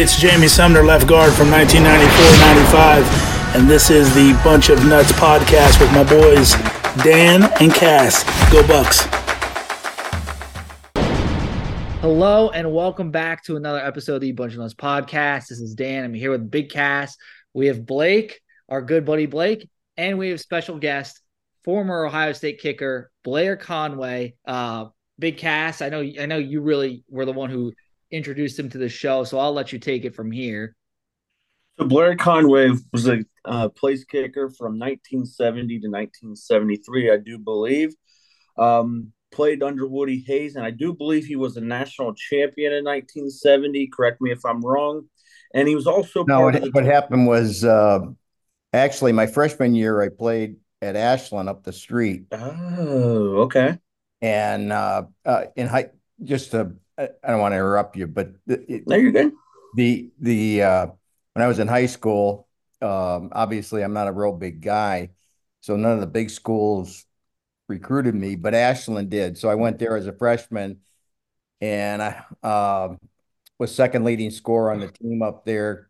It's Jamie Sumner, left guard from 1994-95, and this is the Bunch of Nuts podcast with my boys Dan and Cass. Go Bucks! Hello and welcome back to another episode of the Bunch of Nuts podcast. This is Dan. I'm here with Big Cass. We have Blake, our good buddy Blake, and we have special guest, former Ohio State kicker Blair Conway. Uh, Big Cass, I know I know you really were the one who introduced him to the show, so I'll let you take it from here. So Blair Conway was a uh, place kicker from 1970 to 1973, I do believe. Um, played under Woody Hayes, and I do believe he was a national champion in 1970. Correct me if I'm wrong. And he was also no. What, the- what, happened was uh, actually my freshman year, I played at Ashland up the street. Oh, okay. And uh, uh, in high, just to I don't want to interrupt you, but the, no, you're good. The the uh, when I was in high school, um, obviously I'm not a real big guy, so none of the big schools recruited me, but Ashland did. So I went there as a freshman, and I uh, was second leading scorer on the team up there,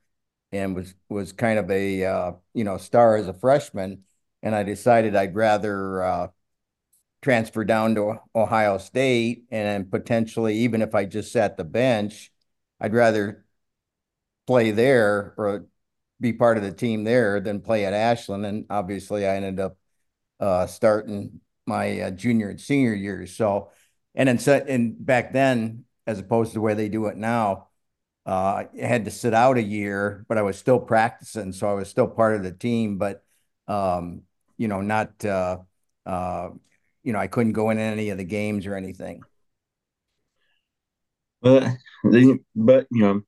and was was kind of a uh, you know star as a freshman. And I decided I'd rather uh, transfer down to Ohio State and potentially even if I just sat the bench, I'd rather play there or be part of the team there than play at Ashland. And obviously, I ended up uh, starting my uh, junior and senior years. So, and then set and back then, as opposed to the way they do it now, uh, I had to sit out a year, but I was still practicing, so I was still part of the team. But um, you know, not uh, uh, you know, I couldn't go in any of the games or anything. But, but you know,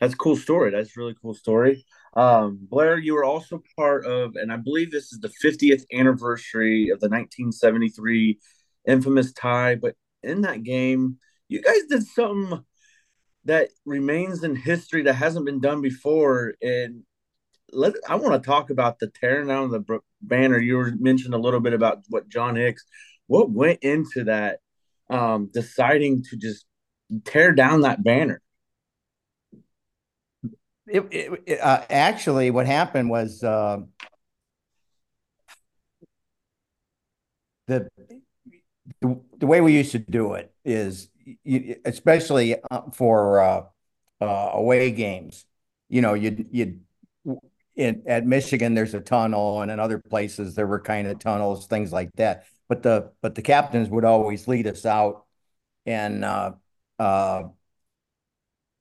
that's a cool story. That's a really cool story. Um, Blair, you were also part of, and I believe this is the 50th anniversary of the 1973 infamous tie. But in that game, you guys did something that remains in history that hasn't been done before. And let I want to talk about the tearing down of the banner. You were mentioned a little bit about what John Hicks what went into that um, deciding to just tear down that banner? It, it, uh, actually, what happened was uh, the, the, the way we used to do it is, you, especially uh, for uh, uh, away games. You know, you you at Michigan, there's a tunnel, and in other places there were kind of tunnels, things like that but the but the captains would always lead us out, and uh, uh,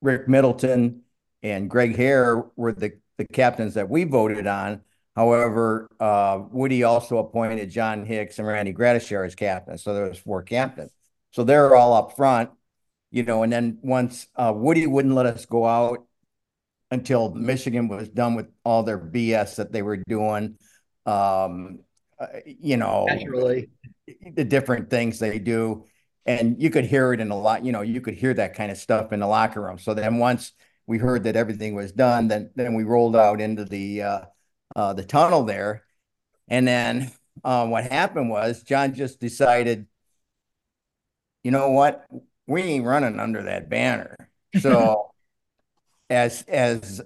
Rick Middleton and Greg Hare were the the captains that we voted on. However, uh, Woody also appointed John Hicks and Randy Gradishar as captains, so there was four captains. So they're all up front, you know. And then once uh, Woody wouldn't let us go out until Michigan was done with all their BS that they were doing. Um, uh, you know, naturally the different things they do. And you could hear it in a lot, you know, you could hear that kind of stuff in the locker room. So then once we heard that everything was done, then then we rolled out into the uh, uh, the tunnel there. And then uh, what happened was John just decided, you know what, we ain't running under that banner. So as as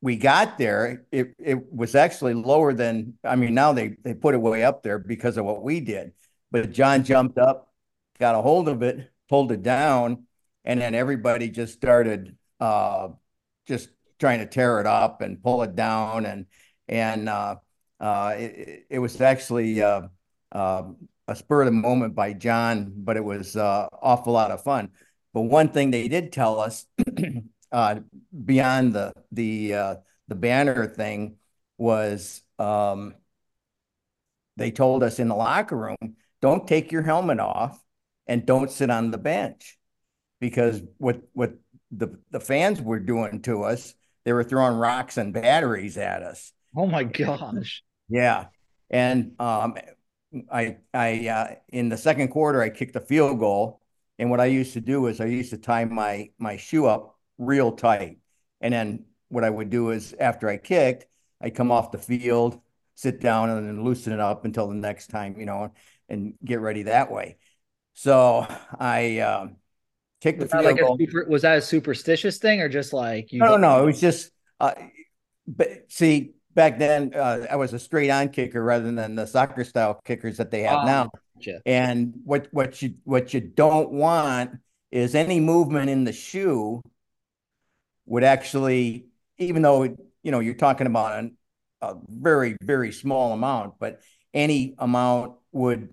we got there, it, it was actually lower than, I mean, now they, they put it way up there because of what we did. But John jumped up, got a hold of it, pulled it down, and then everybody just started uh, just trying to tear it up and pull it down. And, and uh, uh, it, it was actually uh, um, a spur of the moment by John, but it was uh, awful lot of fun. But one thing they did tell us uh, beyond the the uh, the banner thing was um, they told us in the locker room, don't take your helmet off and don't sit on the bench because what what the the fans were doing to us, they were throwing rocks and batteries at us. Oh my gosh! Yeah, and um, I I uh, in the second quarter I kicked a field goal, and what I used to do is I used to tie my my shoe up real tight. And then what I would do is after I kicked, I'd come off the field, sit down, and then loosen it up until the next time, you know, and get ready that way. So I, uh, kick the Was that, field like a goal. super, was that a superstitious thing or just like you? No, no, no. It was just, uh, but see, back then uh, I was a straight on kicker rather than the soccer style kickers that they have Ah, now. gotcha. And what what you what you don't want is any movement in the shoe would actually, even though you know you're talking about an, a very very small amount, but any amount would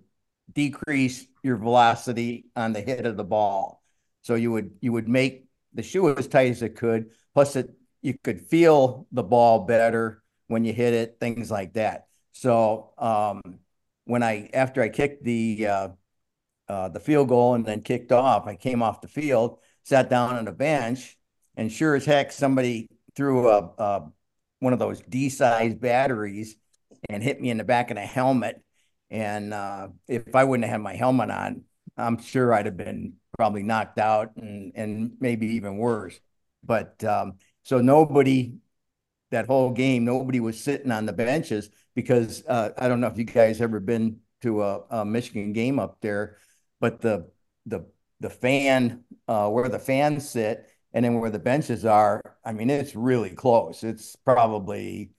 decrease your velocity on the hit of the ball. So you would you would make the shoe as tight as it could. Plus, it you could feel the ball better when you hit it, things like that. So um, when I after I kicked the uh, uh, the field goal and then kicked off, I came off the field, sat down on a bench, and sure as heck, somebody threw a, a one of those D-sized batteries and hit me in the back of the helmet. And uh, if I wouldn't have had my helmet on, I'm sure I'd have been probably knocked out and and maybe even worse. But um, so nobody that whole game, nobody was sitting on the benches because uh, I don't know if you guys ever been to a, a Michigan game up there, but the the the fan uh, where the fans sit and then where the benches are, I mean, it's really close. It's probably,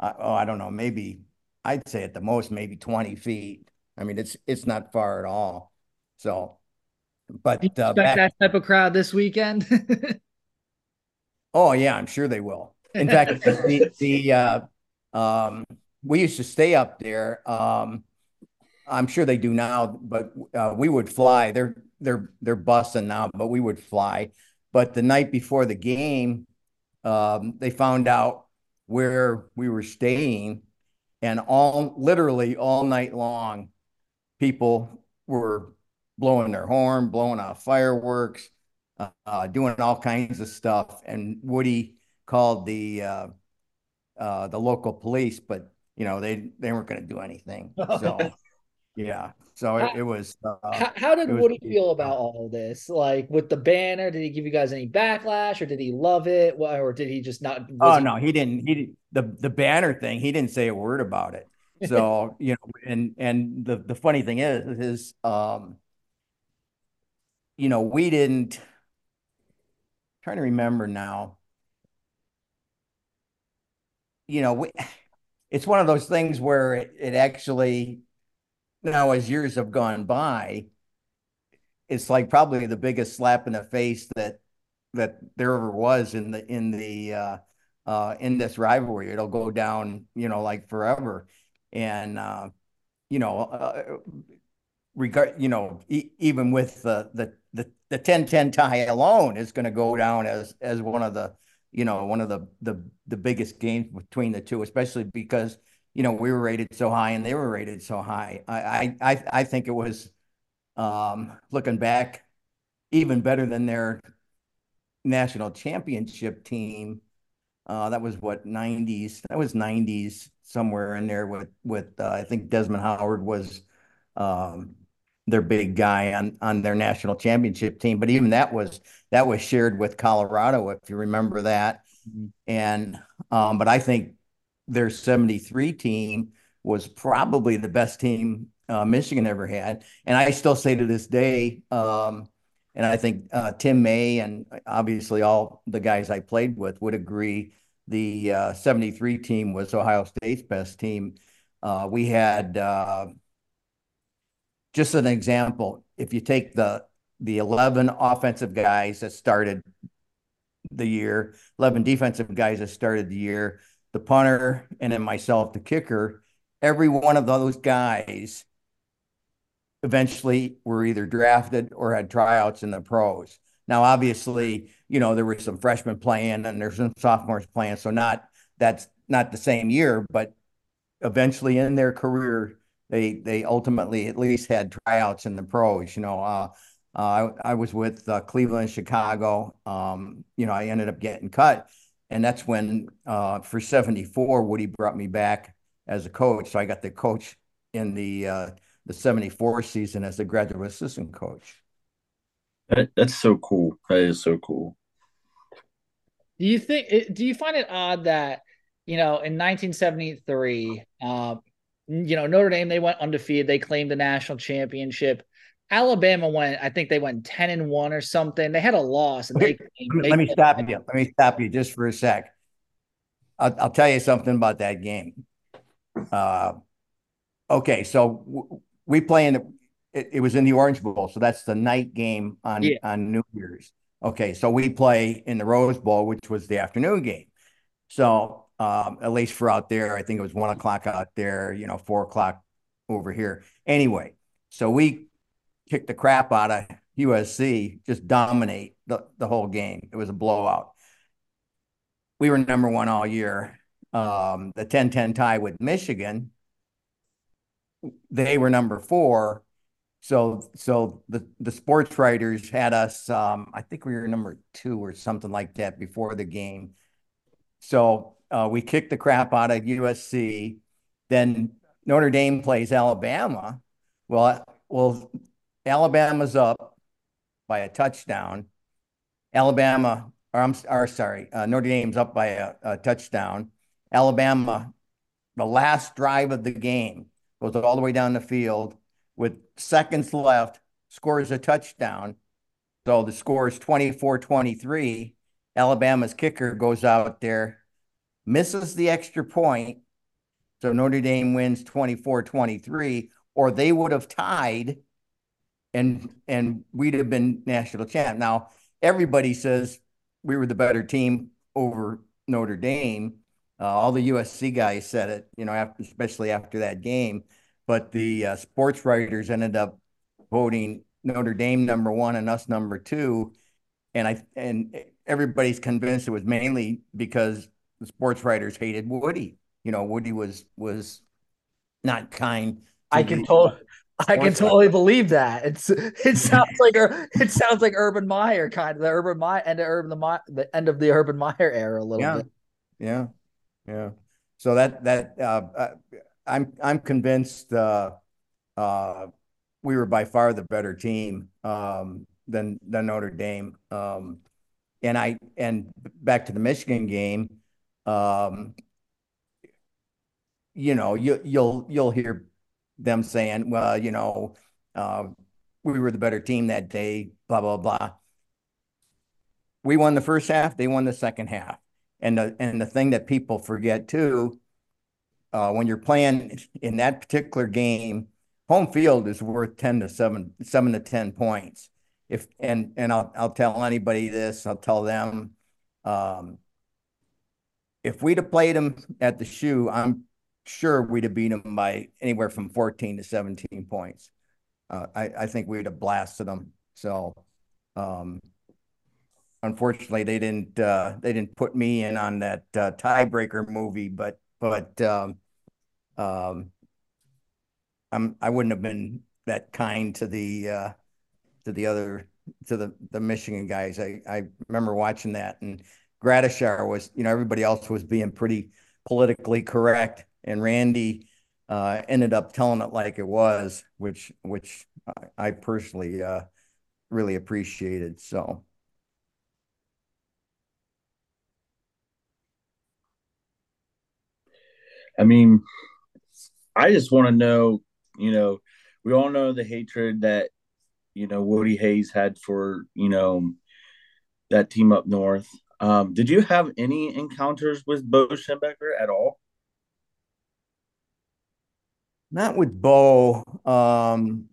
uh, oh, I don't know, maybe I'd say at the most maybe 20 feet. I mean, it's it's not far at all. So, but uh, back, that type of crowd this weekend? Oh yeah, I'm sure they will. In fact, the the uh, um, we used to stay up there. Um, I'm sure they do now, but uh, we would fly. They're they're they're busting now, but we would fly. But the night before the game, um, they found out where we were staying, and all literally all night long, people were blowing their horn, blowing off fireworks uh, doing all kinds of stuff. And Woody called the uh, uh, the local police, but you know they they weren't going to do anything. So yeah, so it, it was. Uh, how, how did it was- Woody feel about all this? Like with the banner, did he give you guys any backlash, or did he love it, or did he just not? oh he- no, he didn't. He the the banner thing. He didn't say a word about it. So you know, and and the the funny thing is, is um, you know, we didn't. Trying to remember now. You know, we, it's one of those things where it, it actually, now as years have gone by, it's like probably the biggest slap in the face that that there ever was in the in the uh uh in this rivalry. It'll go down, you know, like forever. And uh, you know, uh, regard, you know, e- even with the the the the 10-10 tie alone is going to go down as as one of the you know one of the the the biggest games between the two, especially because you know we were rated so high and they were rated so high. I I I, I think it was um, looking back even better than their national championship team. Uh, that was what 90s. That was 90s somewhere in there with with uh, I think Desmond Howard was um, their big guy on on their national championship team. But even that was that was shared with Colorado, if you remember that. Mhm. And um, but I think their 73 team was probably the best team uh, Michigan ever had. And I still say to this day, um, and I think uh, Tim May and obviously all the guys I played with would agree the uh, 73 team was Ohio State's best team. Uh, we had uh, just an example. If you take the the 11 offensive guys that started the year, 11 defensive guys that started the year, the punter, and then myself, the kicker, every one of those guys eventually were either drafted or had tryouts in the pros. Now, obviously, you know, there were some freshmen playing and there's some sophomores playing. So not that's not the same year, but eventually in their career, they they ultimately at least had tryouts in the pros. You know, uh, uh, I, I was with uh, Cleveland, Chicago. Um, you know, I ended up getting cut, and that's when uh, for '74, Woody brought me back as a coach. So I got the coach in the uh, the '74 season as a graduate assistant coach. That, that's so cool. That is so cool. Do you think? Do you find it odd that you know in 1973, um, you know Notre Dame they went undefeated, they claimed the national championship, Alabama went, I think they went 10 and 1 or something. They had a loss. And Okay, they, Let me stop you. Let me stop you just for a sec. I'll, I'll tell you something about that game. Uh, okay, so w- we play in the, it, it was in the Orange Bowl, so that's the night game on Yeah. on New Year's. Okay, so we play in the Rose Bowl, which was the afternoon game. So um, at least for out there, I think it was one o'clock out there, you know, four o'clock over here. Anyway, so we kicked the crap out of USC, just dominate the, the whole game. It was a blowout. We were number one all year. Um, the 10-10 tie with Michigan, they were number four. So so the the sports writers had us um, I think we were number two or something like that before the game. So uh, we kicked the crap out of USC. Then Notre Dame plays Alabama. Well, well, Alabama's up by a touchdown. Alabama, or I'm or sorry, uh, Notre Dame's up by a, a touchdown. Alabama, the last drive of the game, goes all the way down the field with seconds left, scores a touchdown. So the score is 24 23. Alabama's kicker goes out there, misses the extra point. So Notre Dame wins 24 23, or they would have tied and and we'd have been national champ. Now, everybody says we were the better team over Notre Dame. Uh, all the USC guys said it, you know, after, especially after that game. But the uh, sports writers ended up voting Notre Dame number one and us number two. And I and everybody's convinced it was mainly because the sports writers hated Woody. You know, Woody was was not kind. to I can totally I can totally believe that. It's it sounds like it sounds like Urban Meyer kind of the Urban Meyer end of Urban the the end of the Urban Meyer era a little Yeah. bit. Yeah, yeah. So that that uh, uh, I'm I'm convinced uh, uh, we were by far the better team um, than than Notre Dame. Um, and I and back to the Michigan game, um, you know, you you'll you'll hear them saying, well, you know, uh, we were the better team that day, blah blah blah. We won the first half, they won the second half. And the and the thing that people forget too, uh, when you're playing in that particular game, home field is worth 10 to 7, 7 to 10 points. If and and I'll I'll tell anybody this, I'll tell them um, if we'd have played them at the shoe, I'm sure we'd have beat them by anywhere from 14 to 17 points. Uh, I, I think we'd have blasted them. So, um, unfortunately, they didn't uh, they didn't put me in on that uh, tiebreaker movie, but but um, um, I'm I wouldn't have been that kind to the uh, to the other to the the Michigan guys. I I remember watching that and Gradishar was you know everybody else was being pretty politically correct and Randy uh, ended up telling it like it was, which which I, personally uh, really appreciated. So. I mean, I just want to know, you know, we all know the hatred that, you know, Woody Hayes had for, you know, that team up north. Um, did you have any encounters with Bo Schembechler at all? Not with Bo. Um,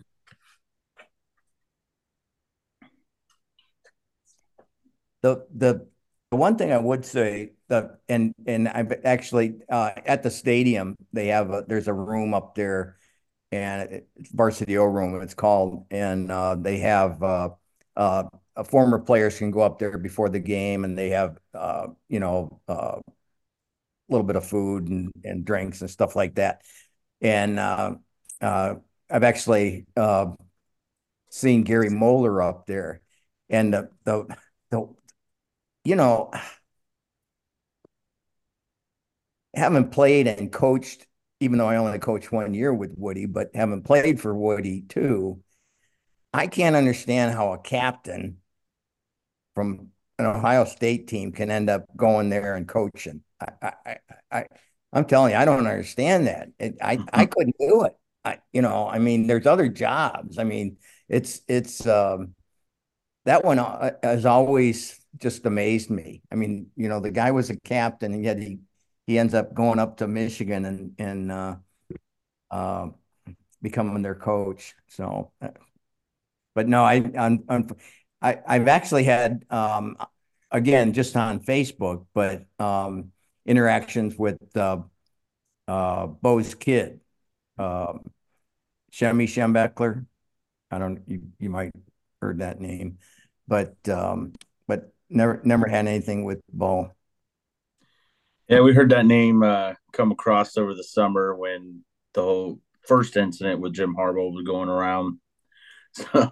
the the the one thing I would say the and and I've actually uh, at the stadium they have a, there's a room up there and it's varsity O room it's called and uh, they have uh, uh, former players can go up there before the game and they have uh, you know uh, a little bit of food and, and drinks and stuff like that and uh, uh, I've actually uh, seen Gary Moeller up there, and the the, the you know, haven't played and coached, even though I only coached one year with Woody, but haven't played for Woody too. I can't understand how a captain from an Ohio State team can end up going there and coaching. I, I, I, I I'm telling you, I don't understand that. It, I, I couldn't do it. I, you know, I mean, there's other jobs. I mean, it's it's um, that one uh, has always just amazed me. I mean, you know, the guy was a captain, and yet he he ends up going up to Michigan and and uh, uh, becoming their coach. So, uh, but no, I I'm, I'm I I've actually had um, again just on Facebook, but um, interactions with uh, uh, Bo's kid, um, Shemy Schembechler. I don't you you might heard that name, but um, but never never had anything with Bo. Yeah, we heard that name uh, come across over the summer when the whole first incident with Jim Harbaugh was going around. So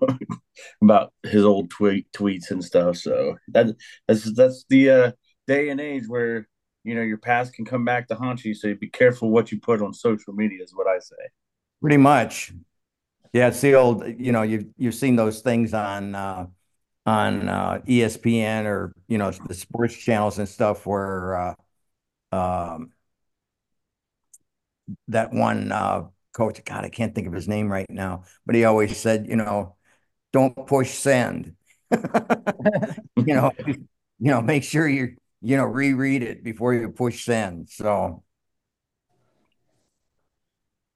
about his old tweet tweets and stuff. So that that's that's the uh, day and age where you know your past can come back to haunt you. So be careful what you put on social media. Is what I say. Pretty much. Yeah, it's the old. You know, you've you've seen those things on uh, on uh, ESPN or you know the sports channels and stuff where uh, um, that one uh, coach, God, I can't think of his name right now, but he always said, you know, don't push send. you know, you know, make sure you you know reread it before you push send. So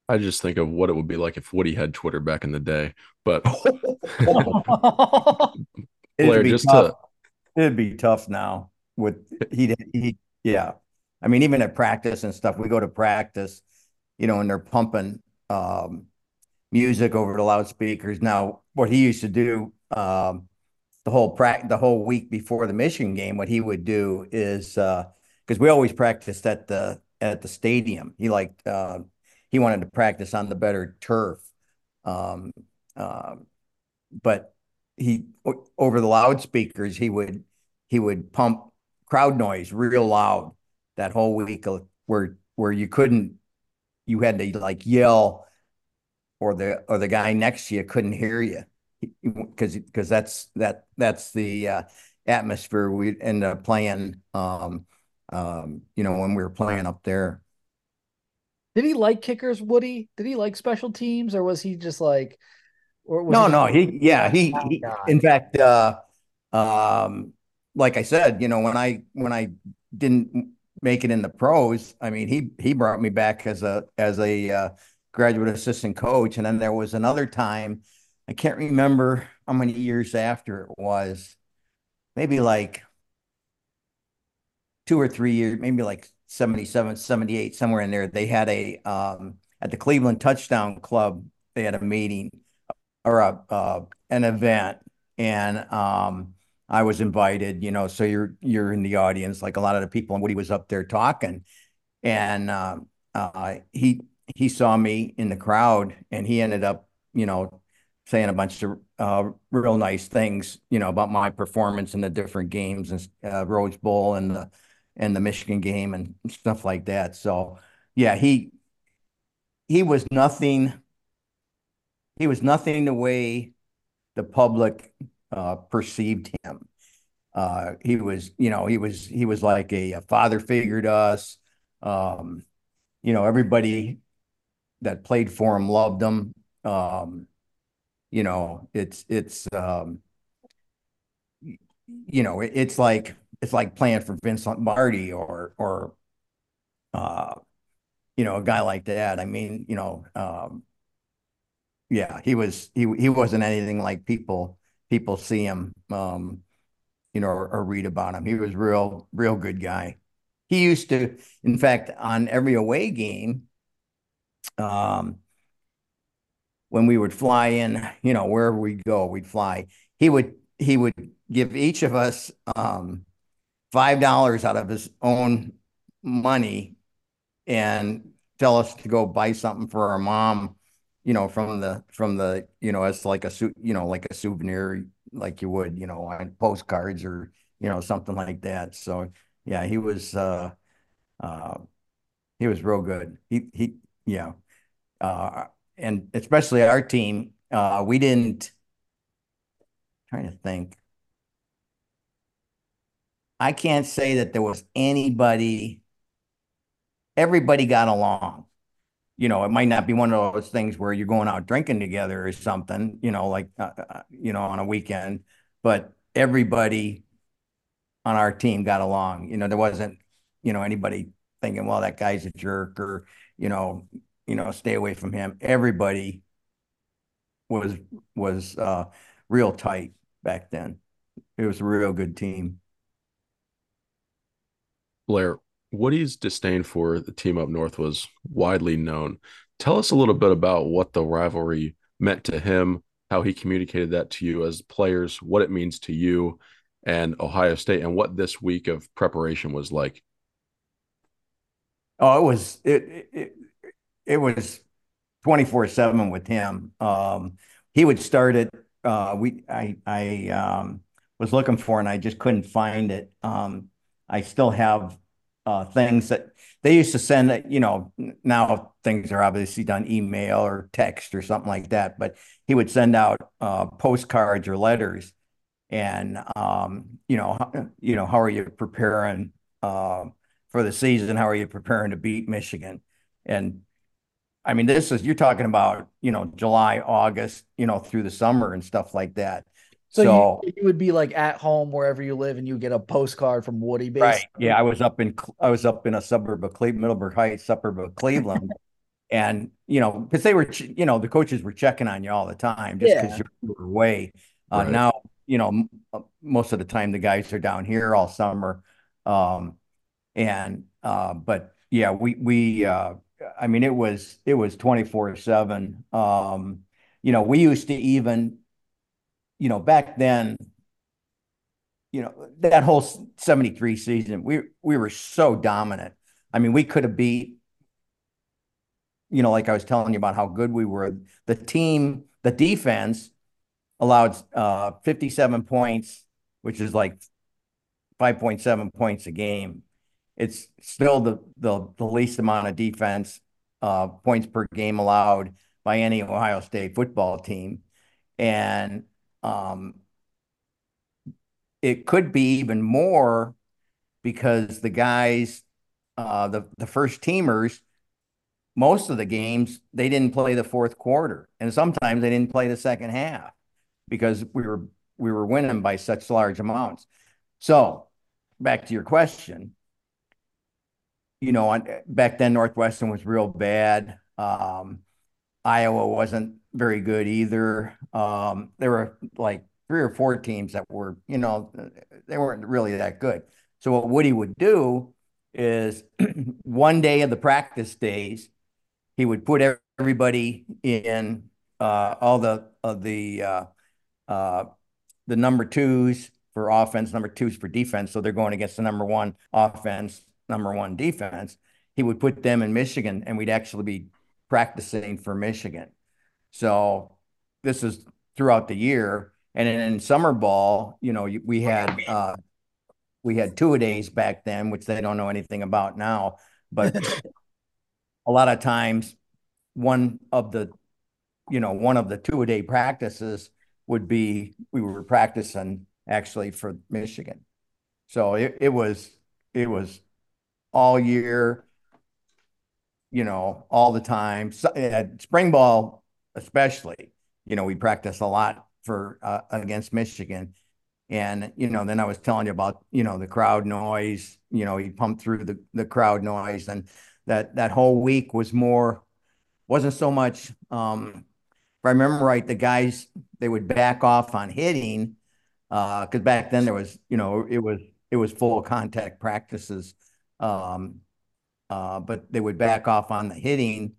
I just think of what it would be like if Woody had Twitter back in the day. But Blair, just tough. to it'd be tough now with he he yeah. I mean, even at practice and stuff, we go to practice, you know, and they're pumping um, music over the loudspeakers. Now, what he used to do um, the whole pra- the whole week before the Michigan game, what he would do is because uh, we always practiced at the at the stadium. He liked uh, he wanted to practice on the better turf, um, uh, but he over the loudspeakers he would he would pump crowd noise real loud that whole week where where you couldn't you had to like yell or the or the guy next to you couldn't hear you because because that's that that's the uh, atmosphere we end up playing um, um, you know when we were playing up there did he like kickers woody did he like special teams or was he just like or no he no he yeah he, he in fact uh um like i said you know when i when i didn't make it in the pros. I mean, he he brought me back as a as a uh, graduate assistant coach, and then there was another time. I can't remember how many years after it was. Maybe like two or three years, maybe like 77, 78, somewhere in there. They had a um, at the Cleveland Touchdown Club. They had a meeting or a uh, an event, and um, I was invited, you know, so you're you're in the audience, like a lot of the people, and Woody was up there talking, and uh, uh, he he saw me in the crowd, and he ended up, you know, saying a bunch of uh, real nice things, you know, about my performance in the different games and uh, Rose Bowl and the and the Michigan game and stuff like that. So, yeah, he he was nothing. He was nothing the way the public uh, perceived him. Uh, he was, you know, he was he was like a, a father figure to us. Um, you know, everybody that played for him loved him. Um, you know, it's it's um, you know, it, it's like it's like playing for Vince Lombardi or or uh, you know, a guy like that. I mean, you know, um, yeah, he was he he wasn't anything like people people see him, um, you know, or, or, read about him. He was real, real good guy. He used to, in fact, on every away game, um, when we would fly in, you know, wherever we go, we'd fly. He would he would give each of us um, five dollars out of his own money and tell us to go buy something for our mom you know, from the from the you know as like a suit, you know, like a souvenir, like you would, you know, on postcards or you know something like that. So yeah, he was uh, uh, he was real good. He he yeah, uh, and especially our team, uh, we didn't. Trying to think. I can't say that there was anybody. Everybody got along you know, it might not be one of those things where you're going out drinking together or something, you know, like, uh, uh, you know, on a weekend, but everybody on our team got along. You know, there wasn't, you know, anybody thinking, well, that guy's a jerk or, you know, you know, stay away from him. Everybody was was uh real tight back then. It was a real good team. Blair, Woody's disdain for the team up north was widely known. Tell us a little bit about what the rivalry meant to him, how he communicated that to you as players, what it means to you and Ohio State, and what this week of preparation was like. Oh, it was it it, it was 24/7 with him. Um, he would start it uh, we I I um, was looking for and I just couldn't find it. Um, I still have uh, things that they used to send, you know, now things are obviously done email or text or something like that, but he would send out uh, postcards or letters and, um, you know, you know, how are you preparing uh, for the season? How are you preparing to beat Michigan? And I mean, this is, you're talking about, you know, July, August, you know, through the summer and stuff like that. So, so you, you, would be like at home wherever you live, and you get a postcard from Woody. Basically. Right. Yeah, I was up in I was up in a suburb of Cleveland, Middleburg Heights, suburb of Cleveland, and you know because they were you know the coaches were checking on you all the time just because yeah. you were away. Uh, right. Now you know uh, most of the time the guys are down here all summer, um, and uh, but yeah we we uh, I mean it was it was twenty four seven. Um, you know we used to even you know, back then, you know, that whole 73 season, we we were so dominant. I mean, we could have beat, you know, like I was telling you about how good we were. The team, the defense allowed uh 57 points, which is like 5.7 points a game. It's still the least amount of defense uh, points per game allowed by any Ohio State football team. And um, it could be even more because the guys, uh, the the first teamers, most of the games they didn't play the fourth quarter, and sometimes they didn't play the second half because we were we were winning by such large amounts. So, back to your question, you know, back then Northwestern was real bad. Um, Iowa wasn't very good either. Um, there were like three or four teams that were, you know, they weren't really that good. So what Woody would do is one day of the practice days, he would put everybody in uh, all the of the uh, uh, the number twos for offense, number twos for defense. So they're going against the number one offense, number one defense. He would put them in Michigan, and we'd actually be practicing for Michigan. So this is throughout the year. And in, in summer ball, you know, we had uh, we had two a days back then, which they don't know anything about now. But a lot of times, one of the, you know, one of the two a day practices would be we were practicing actually for Michigan. So it, it was it was all year you know, all the time. So, at spring ball, especially, you know, we practice a lot for uh, against Michigan. And, you know, then I was telling you about, you know, the crowd noise, you know, he pumped through the, the crowd noise and that, that whole week was more, wasn't so much, um, if I remember right, the guys, they would back off on hitting, uh, cause back then there was, you know, it was, it was full contact practices. Um, uh, but they would back off on the hitting.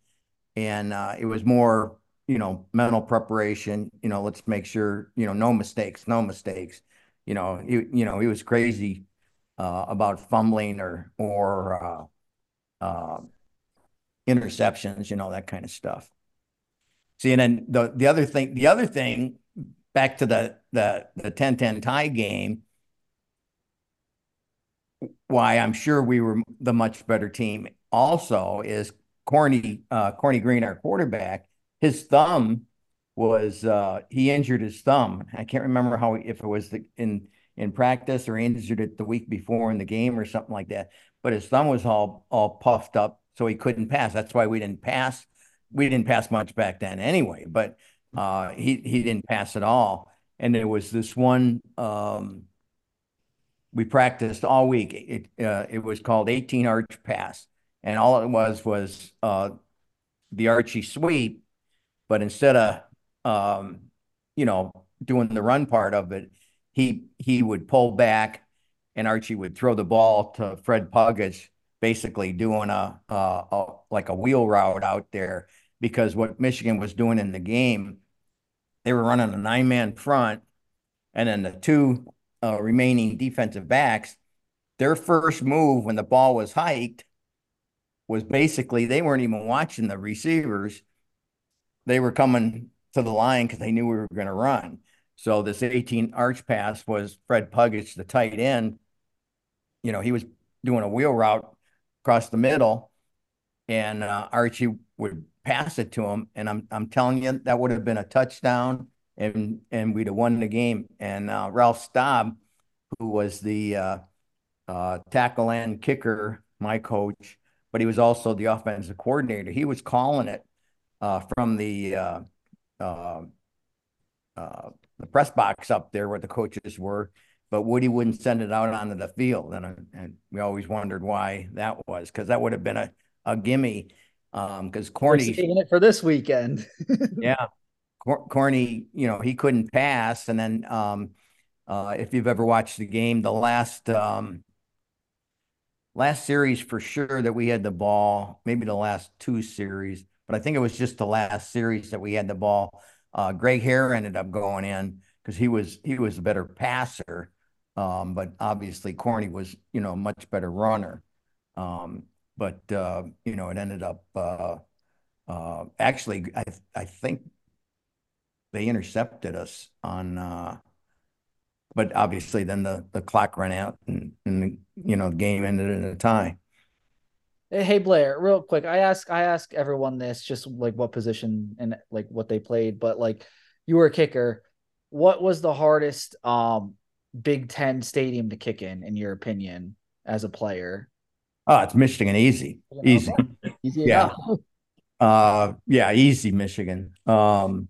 And uh, it was more, you know, mental preparation. You know, let's make sure, you know, no mistakes, no mistakes. You know, he, you know, he was crazy uh, about fumbling or or uh, uh, interceptions. You know, that kind of stuff. See, and then the the other thing, the other thing, back to the the the 10-10 tie game why I'm sure we were the much better team also is Corny uh, Corny Greene, our quarterback. His thumb was uh, he injured his thumb. I can't remember how if it was the, in in practice or injured it the week before in the game or something like that. But his thumb was all all puffed up, so he couldn't pass. That's why we didn't pass we didn't pass much back then anyway, but uh, he he didn't pass at all. And there was this one um, we practiced all week. It uh, it was called 18 arch pass, and all it was was uh, the Archie sweep, but instead of um, you know doing the run part of it, he he would pull back, and Archie would throw the ball to Fred Pagac, basically doing a, a, a like a wheel route out there because what Michigan was doing in the game, they were running a nine man front, and then the two uh, remaining defensive backs, their first move when the ball was hiked was basically they weren't even watching the receivers. They were coming to the line because they knew we were going to run. So this 18 arch pass was Fred Pagac, the tight end. You know, he was doing a wheel route across the middle, and uh, Archie would pass it to him. And I'm I'm telling you, that would have been a touchdown, and and we'd have won the game. And uh, Ralph Staub, who was the uh, uh tackle and kicker, my coach, but he was also the offensive coordinator. He was calling it uh, from the uh, uh, uh, the press box up there where the coaches were, but Woody wouldn't send it out onto the field, and and we always wondered why that was because that would have been a a gimme. Because um, Corny it for this weekend, yeah, Corny, you know he couldn't pass, and then um, uh, if you've ever watched the game, the last um, last series for sure that we had the ball, maybe the last two series, but I think it was just the last series that we had the ball. Uh, Greg Hare ended up going in because he was he was a better passer, um, but obviously Corny was you know a much better runner. Um, but uh, you know it ended up uh, uh actually I I think they intercepted us on uh, but obviously then the the clock ran out and and the, you know the game ended in a tie. Hey Blair, real quick, I ask I ask everyone this, just like what position and like what they played, but like you were a kicker. What was the hardest um Big Ten stadium to kick in, in your opinion, as a player? Oh, it's Michigan, easy, easy, easy yeah, uh, yeah, easy, Michigan. Um,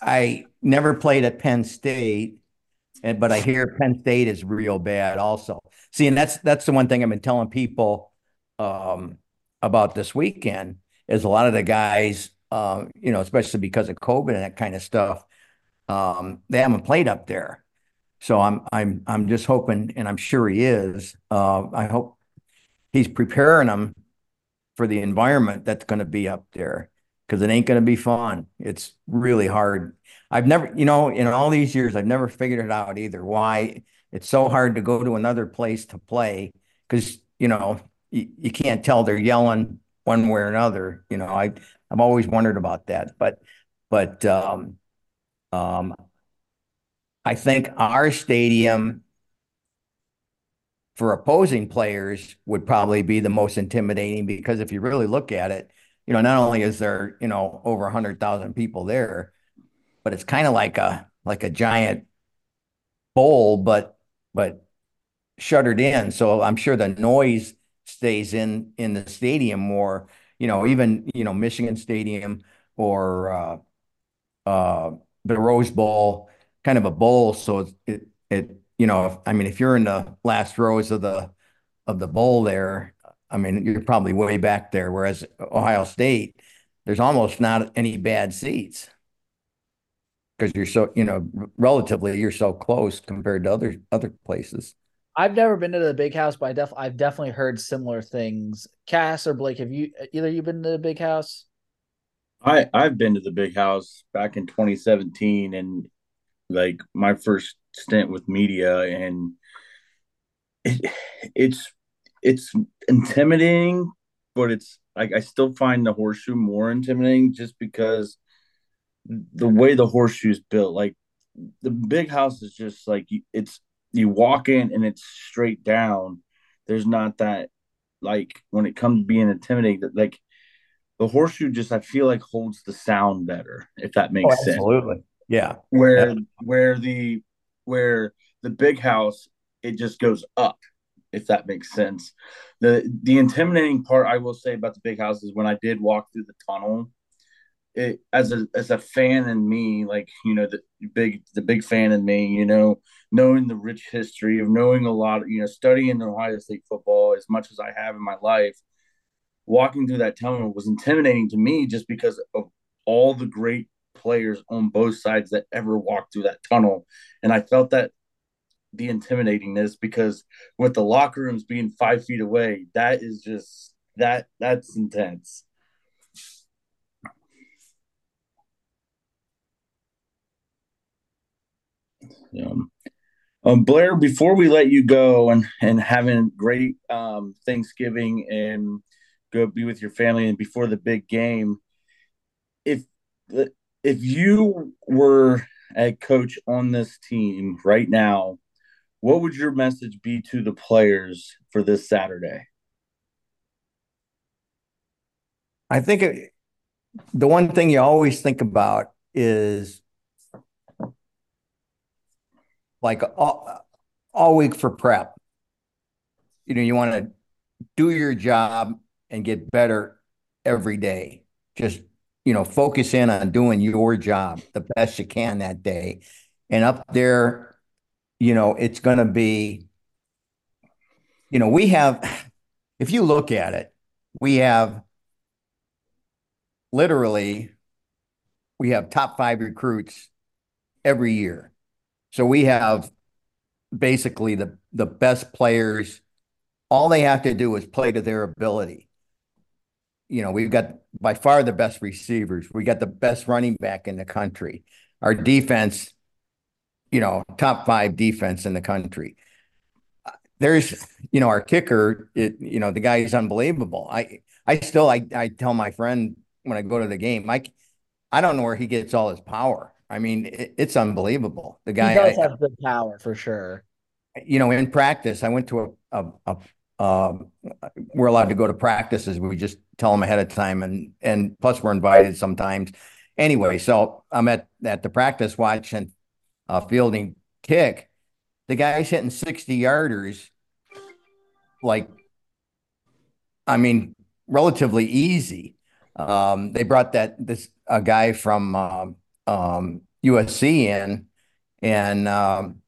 I never played at Penn State, and but I hear Penn State is real bad also. See, and that's that's the one thing I've been telling people um, about this weekend is a lot of the guys, uh, you know, especially because of COVID and that kind of stuff, um, they haven't played up there. So I'm I'm I'm just hoping, and I'm sure he is. Uh, I hope he's preparing them for the environment that's going to be up there because it ain't going to be fun. It's really hard. I've never, you know, in all these years, I've never figured it out either. Why it's so hard to go to another place to play because you know you, you can't tell they're yelling one way or another. You know, I I've always wondered about that, but but um, um, I think our stadium for opposing players would probably be the most intimidating because if you really look at it, you know, not only is there, you know, over 100,000 people there, but it's kind of like a like a giant bowl but but shuttered in. So I'm sure the noise stays in in the stadium more, you know, even, you know, Michigan Stadium or uh uh the Rose Bowl, kind of a bowl so it it you know, I mean if you're in the last rows of the of the bowl there, I mean, you're probably way back there. Whereas Ohio State, there's almost not any bad seats because you're so, you know, relatively you're so close compared to other other places. I've never been to the big house, but I def I've definitely heard similar things. Cass or Blake, have you either you been to the big house? I I've been to the big house back in 2017 and like my first stint with media and it, it's it's intimidating, but it's like I still find the horseshoe more intimidating just because the way the horseshoe's built. Like the big house is just like it's you walk in and it's straight down. There's not that like when it comes to being intimidating that like the horseshoe just I feel like holds the sound better if that makes oh, sense. Absolutely. Yeah. Where yeah. where the where the big house it just goes up if that makes sense. The the intimidating part I will say about the big house is when I did walk through the tunnel. It, as a as a fan in me, like you know the big the big fan in me, you know, knowing the rich history of knowing a lot, you know, studying Ohio State football as much as I have in my life, walking through that tunnel was intimidating to me just because of all the great players on both sides that ever walked through that tunnel, and I felt that the intimidatingness because with the locker rooms being five feet away, that is just that that's intense. Yeah. Um, Blair, before we let you go and and having great um, Thanksgiving and go be with your family and before the big game, if if you were a coach on this team right now, what would your message be to the players for this Saturday? I think it, the one thing you always think about is like all, all week for prep. You know, you want to do your job and get better every day. Just, you know, focus in on doing your job the best you can that day. And up there you know, it's going to be, you know, we have, if you look at it, we have literally, we have top five recruits every year. So we have basically the, the best players. All they have to do is play to their ability. You know, we've got by far the best receivers. We got the best running back in the country. Our defense you know, top five defense in the country. There's, you know, our kicker, it, you know, the guy is unbelievable. I, I still, I, I tell my friend when I go to the game, Mike, I don't know where he gets all his power. I mean, it, it's unbelievable. The guy he does I, have good power for sure. You know, in practice, I went to a, a, a we're allowed to go to practices. We just tell them ahead of time, and and plus we're invited sometimes. Anyway, so I'm at at the practice watching uh, fielding kick, the guy's hitting 60 yarders like, I mean, relatively easy. Um, they brought that this a guy from um, um, USC in, and um,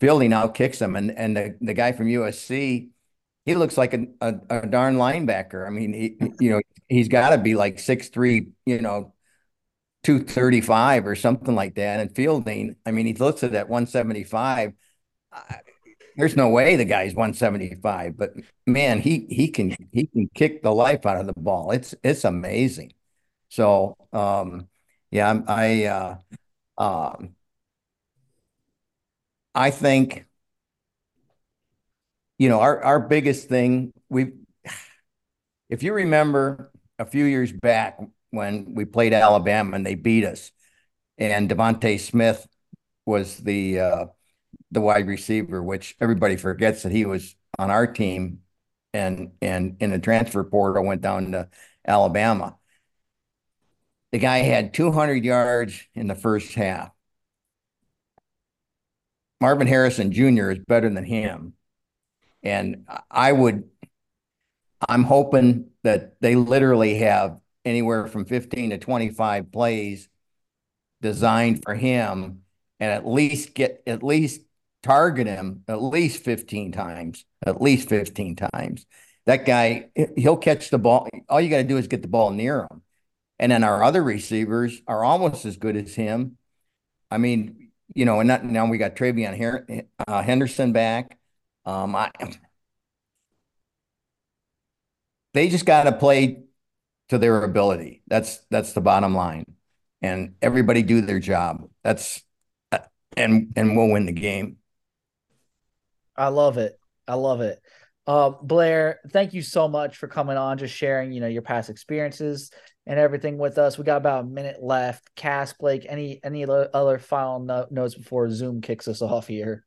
Fielding now kicks him, and and the, the guy from USC, he looks like a, a, a darn linebacker. I mean, he, you know, he's got to be like six three, you know, 235 or something like that. And Fielding, I mean, he's listed at 175. there's no way the guy's 175, but man, he he can he can kick the life out of the ball. It's it's amazing. So um, yeah, I uh, um, I think you know our our biggest thing we if you remember a few years back when we played Alabama and they beat us. And DeVonta Smith was the uh, the wide receiver, which everybody forgets that he was on our team and and in the transfer portal went down to Alabama. The guy had 200 yards in the first half. Marvin Harrison Jr. is better than him. And I would, I'm hoping that they literally have anywhere from 15 to 25 plays designed for him and at least get at least target him at least 15 times at least 15 times. That guy he'll catch the ball. All you got to do is get the ball near him. And then our other receivers are almost as good as him. I mean you know and not, now we got TreVeyon here uh, henderson back. Um i they just got to play to their ability. That's that's the bottom line. And everybody do their job. That's and and we'll win the game. I love it. I love it. Uh, Blair, thank you so much for coming on, just sharing, you know, your past experiences and everything with us. We got about a minute left. Cass, Blake, any any other final no- notes before Zoom kicks us off here?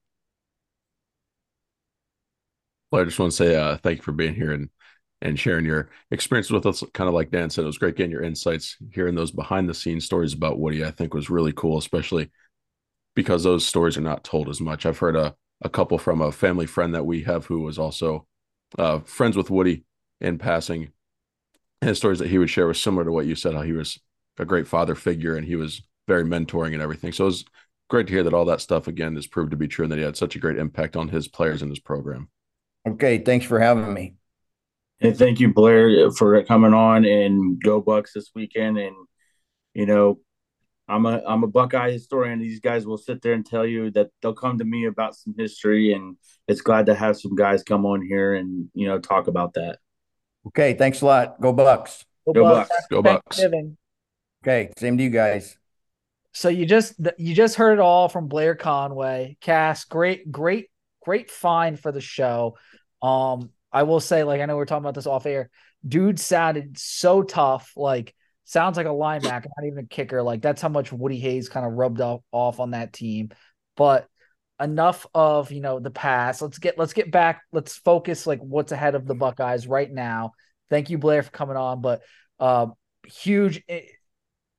Well, I just want to say uh, thank you for being here and and sharing your experiences with us. Kind of like Dan said, it was great getting your insights, hearing those behind the scenes stories about Woody. I think was really cool, especially because those stories are not told as much. I've heard a, a couple from a family friend that we have who was also uh, friends with Woody in passing. His stories that he would share was similar to what you said, how he was a great father figure and he was very mentoring and everything. So it was great to hear that all that stuff again is proved to be true and that he had such a great impact on his players and his program. Okay, thanks for having me. And thank you, Blair, for coming on and go Bucks this weekend. And you know, I'm a I'm a Buckeye historian. These guys will sit there and tell you that they'll come to me about some history, and it's glad to have some guys come on here and you know talk about that. Okay, thanks a lot. Go Bucks. Go, go Bucks. Bucks. Go Bucks. Okay, same to you guys. So you just you just heard it all from Blair Conway. Cass, great, great, great find for the show. Um, I will say, like, I know we are talking about this off air. Dude sounded so tough, like sounds like a linebacker, not even a kicker. Like that's how much Woody Hayes kind of rubbed off, off on that team. But enough of you know the past. Let's get let's get back. Let's focus like what's ahead of the Buckeyes right now. Thank you, Blair, for coming on. But uh, huge. It,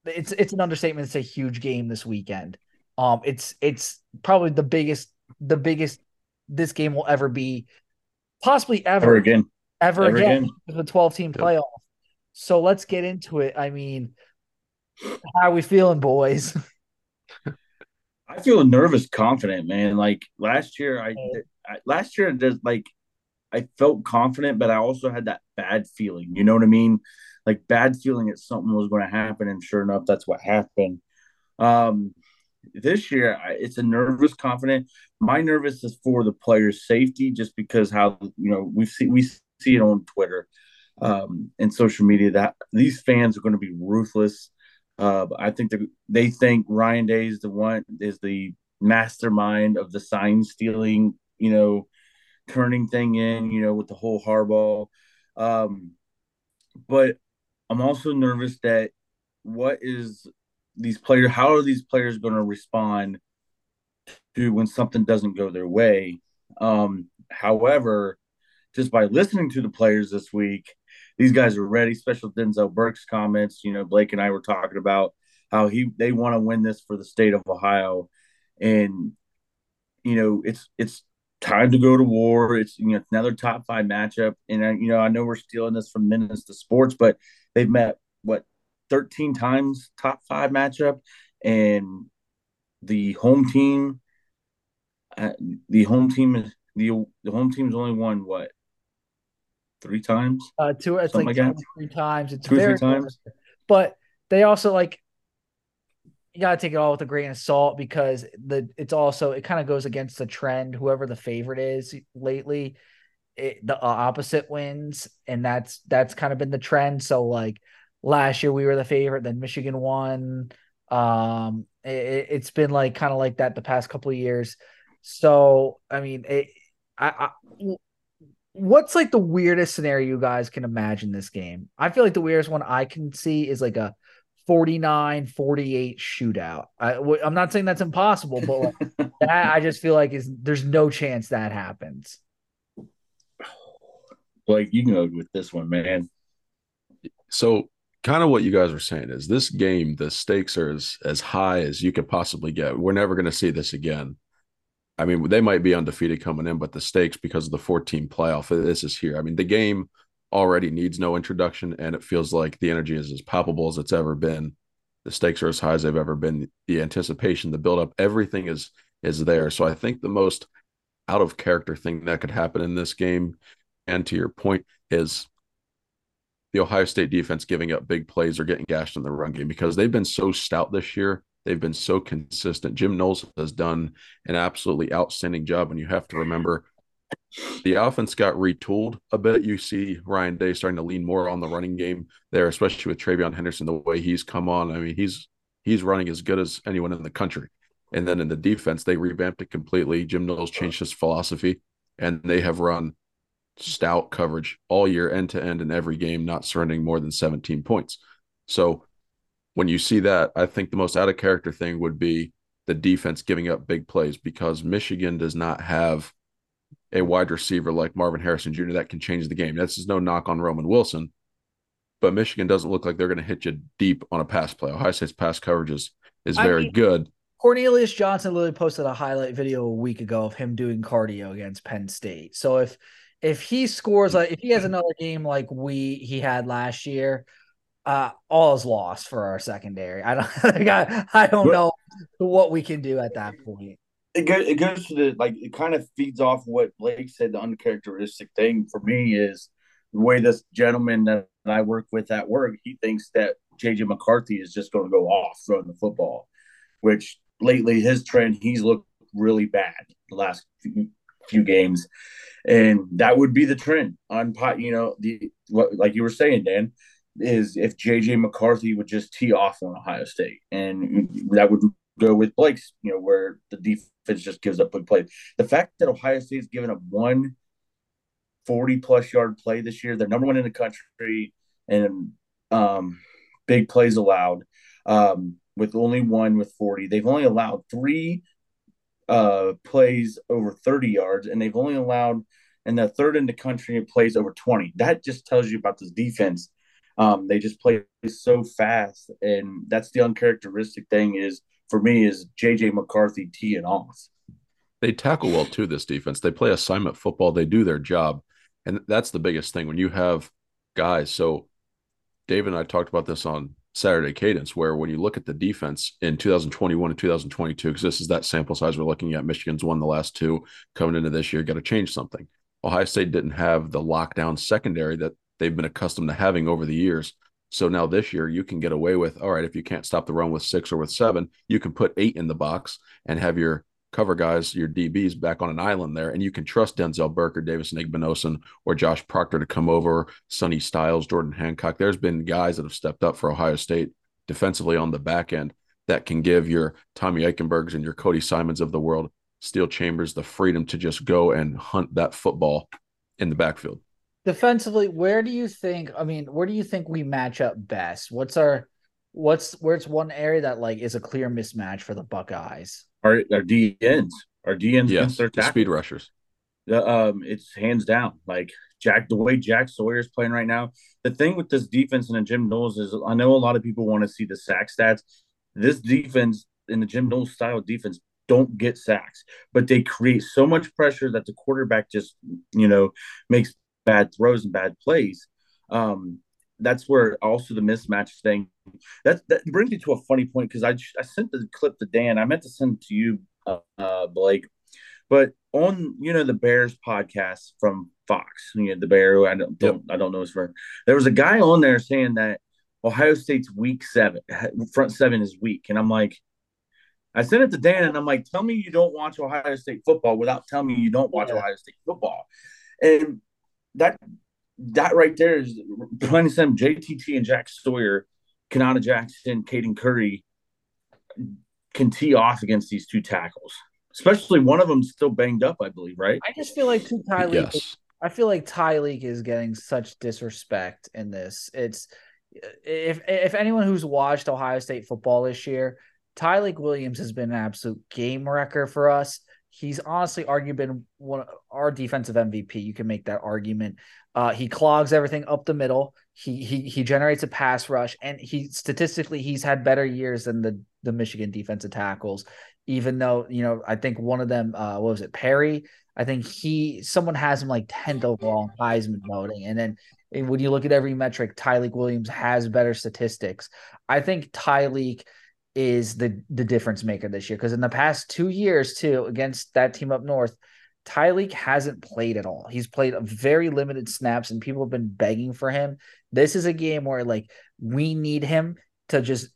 it's it's an understatement to say huge game this weekend. Um, it's it's probably the biggest the biggest this game will ever be, possibly ever, ever again, ever, ever again, again. the twelve team yep. playoff. So let's get into it. I mean, how are we feeling, boys? I feel nervous, confident, man. Like last year, I, I last year just like I felt confident, but I also had that bad feeling. You know what I mean? like bad feeling that something was going to happen, and sure enough, that's what happened. Um, this year, it's a nervous, confident. My nervous is for the players' safety, just because how you know we see we see it on Twitter um, and social media that these fans are going to be ruthless. Uh, I think they think Ryan Day is the one is the mastermind of the sign stealing, you know, turning thing in, you know, with the whole Harbaugh. Um, but I'm also nervous that what is these players how are these players going to respond to when something doesn't go their way. Um however just by listening to the players this week these guys are ready. Special denzel burke's comments you know blake and i were talking about how he they want to win this for the state of ohio. And you know it's it's time to go to war. It's you know another top five matchup. And I, you know i know we're stealing this from minutes to sports but they've met what 13 times top five matchup? And the home team uh, the home team is the the home team's only won what three times uh two it's like, like three times it's two very three times but they also like you got to take it all with a grain of salt because the it's also it kind of goes against the trend whoever the favorite is lately it, the uh, opposite wins, and that's that's kind of been the trend. So like last year we were the favorite, then Michigan won. Um, it, has been like kind of like that the past couple of years. So I mean, it, I, I what's like the weirdest scenario you guys can imagine this game? I feel like the weirdest one I can see is like a 49 48 shootout. I, I'm not saying that's impossible, but like that I just feel like is there's no chance that happens. Blake, you can go with this one, man. So, kind of what you guys are saying is this game, the stakes are as, as high as you could possibly get. We're never going to see this again. I mean, they might be undefeated coming in, but the stakes because of the 14 playoff, uh, this is here. I mean, the game already needs no introduction, and it feels like the energy is as palpable as it's ever been. The stakes are as high as they've ever been. The anticipation, the buildup, everything is is there. So I think the most out of character thing that could happen in this game and to your point is the Ohio State defense giving up big plays or getting gashed in the run game because they've been so stout this year. They've been so consistent. Jim Knowles has done an absolutely outstanding job. And you have to remember the offense got retooled a bit. You see Ryan Day starting to lean more on the running game there, especially with TreVeyon Henderson, the way he's come on. I mean, he's he's running as good as anyone in the country. And then in the defense, they revamped it completely. Jim Knowles changed his philosophy, and they have run stout coverage all year, end to end in every game, not surrendering more than 17 points. So when you see that, I think the most out of character thing would be the defense giving up big plays because Michigan does not have a wide receiver like Marvin Harrison Jr. that can change the game. This is no knock on Roman Wilson, but Michigan doesn't look like they're going to hit you deep on a pass play. Ohio State's pass coverage is, is very I mean, good. Cornelius Johnson literally posted a highlight video a week ago of him doing cardio against Penn State. So if if he scores like if he has another game like we he had last year, uh, all is lost for our secondary. I don't I, I don't know what we can do at that point. It goes, it goes to the like it kind of feeds off what Blake said. The uncharacteristic thing for me is the way this gentleman that I work with at work. He thinks that JJ McCarthy is just going to go off throwing the football, which lately his trend he's looked really bad the last few, few games, and that would be the trend on pot. You know the what like you were saying, Dan is if JJ McCarthy would just tee off on Ohio State, and that would go with Blake's. You know where the defense just gives up big plays. The fact that Ohio State's given up one 40 plus yard play this year, they're number one in the country, and um, big plays allowed. Um, with only one with 40. They've only allowed three uh, plays over 30 yards, and they've only allowed and the third in the country plays over 20. That just tells you about this defense. Um, they just play so fast, and that's the uncharacteristic thing is for me is JJ McCarthy teeing off. They tackle well too. This defense, they play assignment football. They do their job, and that's the biggest thing when you have guys. So, Dave and I talked about this on Saturday cadence, where when you look at the defense in 2021 and 2022, because this is that sample size we're looking at, Michigan's won the last two coming into this year, got to change something. Ohio State didn't have the lockdown secondary that they've been accustomed to having over the years. So now this year, you can get away with all right, if you can't stop the run with six or with seven, you can put eight in the box and have your cover guys, your DBs back on an island there, and you can trust Denzel Burke or Davison Igbinosun or Josh Proctor to come over, Sonny Styles, Jordan Hancock. There's been guys that have stepped up for Ohio State defensively on the back end that can give your Tommy Eichenbergs and your Cody Simons of the world, Steele Chambers, the freedom to just go and hunt that football in the backfield. Defensively, where do you think? I mean, where do you think we match up best? What's our what's where's one area that like is a clear mismatch for the Buckeyes? Our our DNs, our DNs yes, their speed rushers. The, um, it's hands down. Like Jack, the way Jack Sawyer is playing right now. The thing with this defense and the Jim Knowles is, I know a lot of people want to see the sack stats. This defense in the Jim Knowles style defense don't get sacks, but they create so much pressure that the quarterback just, you know, makes bad throws and bad plays. Um, that's where also the mismatch thing that that brings me to a funny point because I I sent the clip to Dan. I meant to send it to you, uh, uh, Blake, but on you know the Bears podcast from Fox, you know the Bear. I don't, don't I don't know his friend. There was a guy on there saying that Ohio State's week seven, front seven is weak, and I'm like. I sent it to Dan and I'm like, tell me you don't watch Ohio State football without telling me you don't watch yeah. Ohio State football. And that that right there is plain and simple. JTT and Jack Sawyer, Kenyatta Jackson, Caden Curry can tee off against these two tackles. Especially one of them still banged up, I believe, right? I just feel like two Ty yes. I feel like Tyleik is getting such disrespect in this. It's if if anyone who's watched Ohio State football this year, Ty Tyleik Williams has been an absolute game wrecker for us. He's honestly arguably been one of our defensive MVP. You can make that argument. Uh, he clogs everything up the middle. He he he generates a pass rush, and he statistically he's had better years than the the Michigan defensive tackles. Even though you know, I think one of them, uh, what was it, Perry? I think he someone has him like tenth overall Heisman voting, and then when you look at every metric, Tyleik Williams has better statistics. I think Tyleik is the the difference maker this year because in the past two years too against that team up north Tyleik hasn't played at all. He's played very limited snaps, and people have been begging for him. This is a game where like we need him to just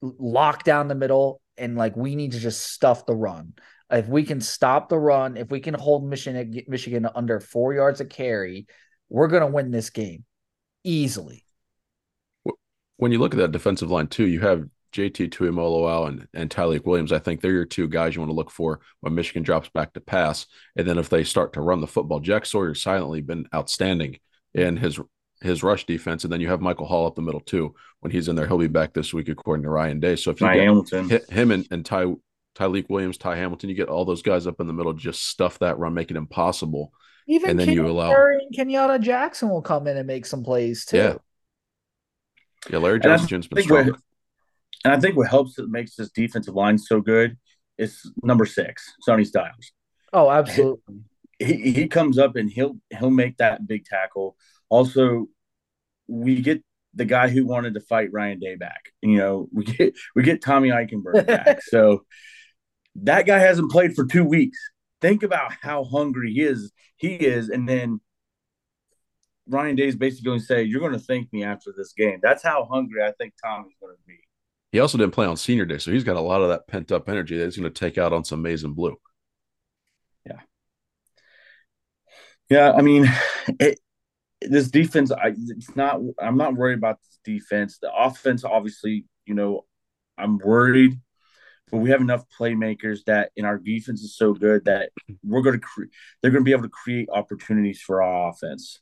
lock down the middle, and like we need to just stuff the run. If we can stop the run, if we can hold Michigan Michigan under four yards of carry, we're gonna win this game easily. When you look at that defensive line too, you have JT Tuimoloau and, and Tyleik Williams, I think they're your two guys you want to look for when Michigan drops back to pass. And then if they start to run the football, Jack Sawyer's silently been outstanding in his his rush defense. And then you have Michael Hall up the middle too. When he's in there, he'll be back this week according to Ryan Day. So if you Ty get Hamilton. him and, and Ty Tyleik Williams, Ty Hamilton, you get all those guys up in the middle, just stuff that run, make it impossible. Even and then Ken- you allow Kenyatta Jackson will come in and make some plays too. Yeah. Yeah, Larry Johnson's been strong and I think what helps that makes this defensive line so good is number six, Sonny Styles. Oh, absolutely. He he comes up and he'll he'll make that big tackle. Also, we get the guy who wanted to fight Ryan Day back. You know, we get we get Tommy Eichenberg back. so that guy hasn't played for two weeks. Think about how hungry he is. He is, and then Ryan Day is basically going to say, "You're going to thank me after this game." That's how hungry I think Tommy's going to be. He also didn't play on senior day, so he's got a lot of that pent up energy that he's going to take out on some maize and blue. Yeah, yeah. I mean, it, this defense, I it's not. I'm not worried about this defense. The offense, obviously, you know, I'm worried, but we have enough playmakers that in our defense is so good that we're going to create. They're going to be able to create opportunities for our offense.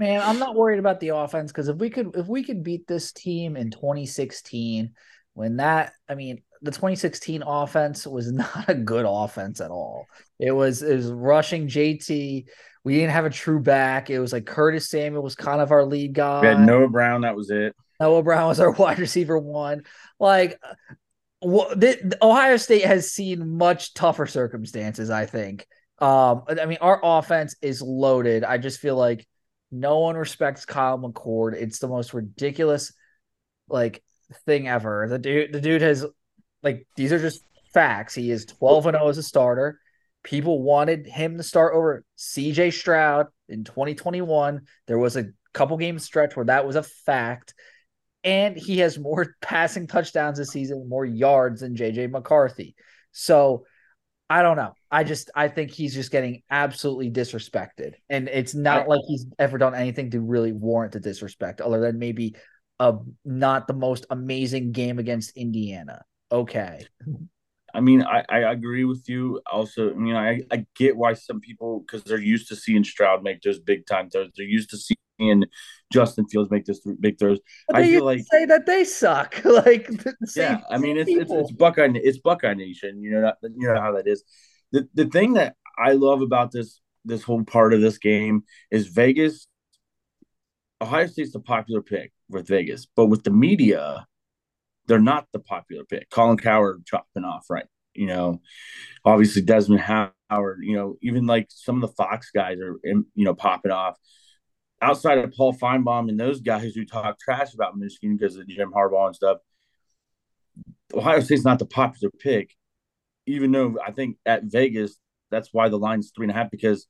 Man, I'm not worried about the offense because if we could if we could beat this team in 2016, when that I mean the 2016 offense was not a good offense at all. It was it was rushing JT. We didn't have a true back. It was like Curtis Samuel was kind of our lead guy. We had Noah Brown. That was it. Noah Brown was our wide receiver one. Like, well, the, Ohio State has seen much tougher circumstances. I think. Um, I mean, our offense is loaded. I just feel like no one respects Kyle McCord. It's the most ridiculous, like thing ever. The dude, the dude has like these are just facts. He is 12 and 0 as a starter. People wanted him to start over CJ Stroud in 2021. There was a couple game stretch where that was a fact. And he has more passing touchdowns this season, more yards than JJ McCarthy. So I don't know. I just I think he's just getting absolutely disrespected. And it's not like he's ever done anything to really warrant the disrespect, other than maybe a not the most amazing game against Indiana. Okay. I mean, I, I agree with you. Also, I mean, I, I get why some people because they're used to seeing Stroud make those big time throws. They're used to seeing Justin Fields make those big throws. I feel like say that they suck. like, yeah, I mean, it's, it's, it's Buckeye it's Buckeye Nation. You know, that, you know how that is. The the thing that I love about this this whole part of this game is Vegas. Ohio State's the popular pick with Vegas, but with the media, they're not the popular pick. Colin Cowherd chopping off, right? You know, obviously Desmond Howard. You know, even like some of the Fox guys are, you know, popping off. Outside of Paul Finebaum and those guys who talk trash about Michigan because of Jim Harbaugh and stuff, Ohio State's not the popular pick. Even though I think at Vegas, that's why the line's three and a half because,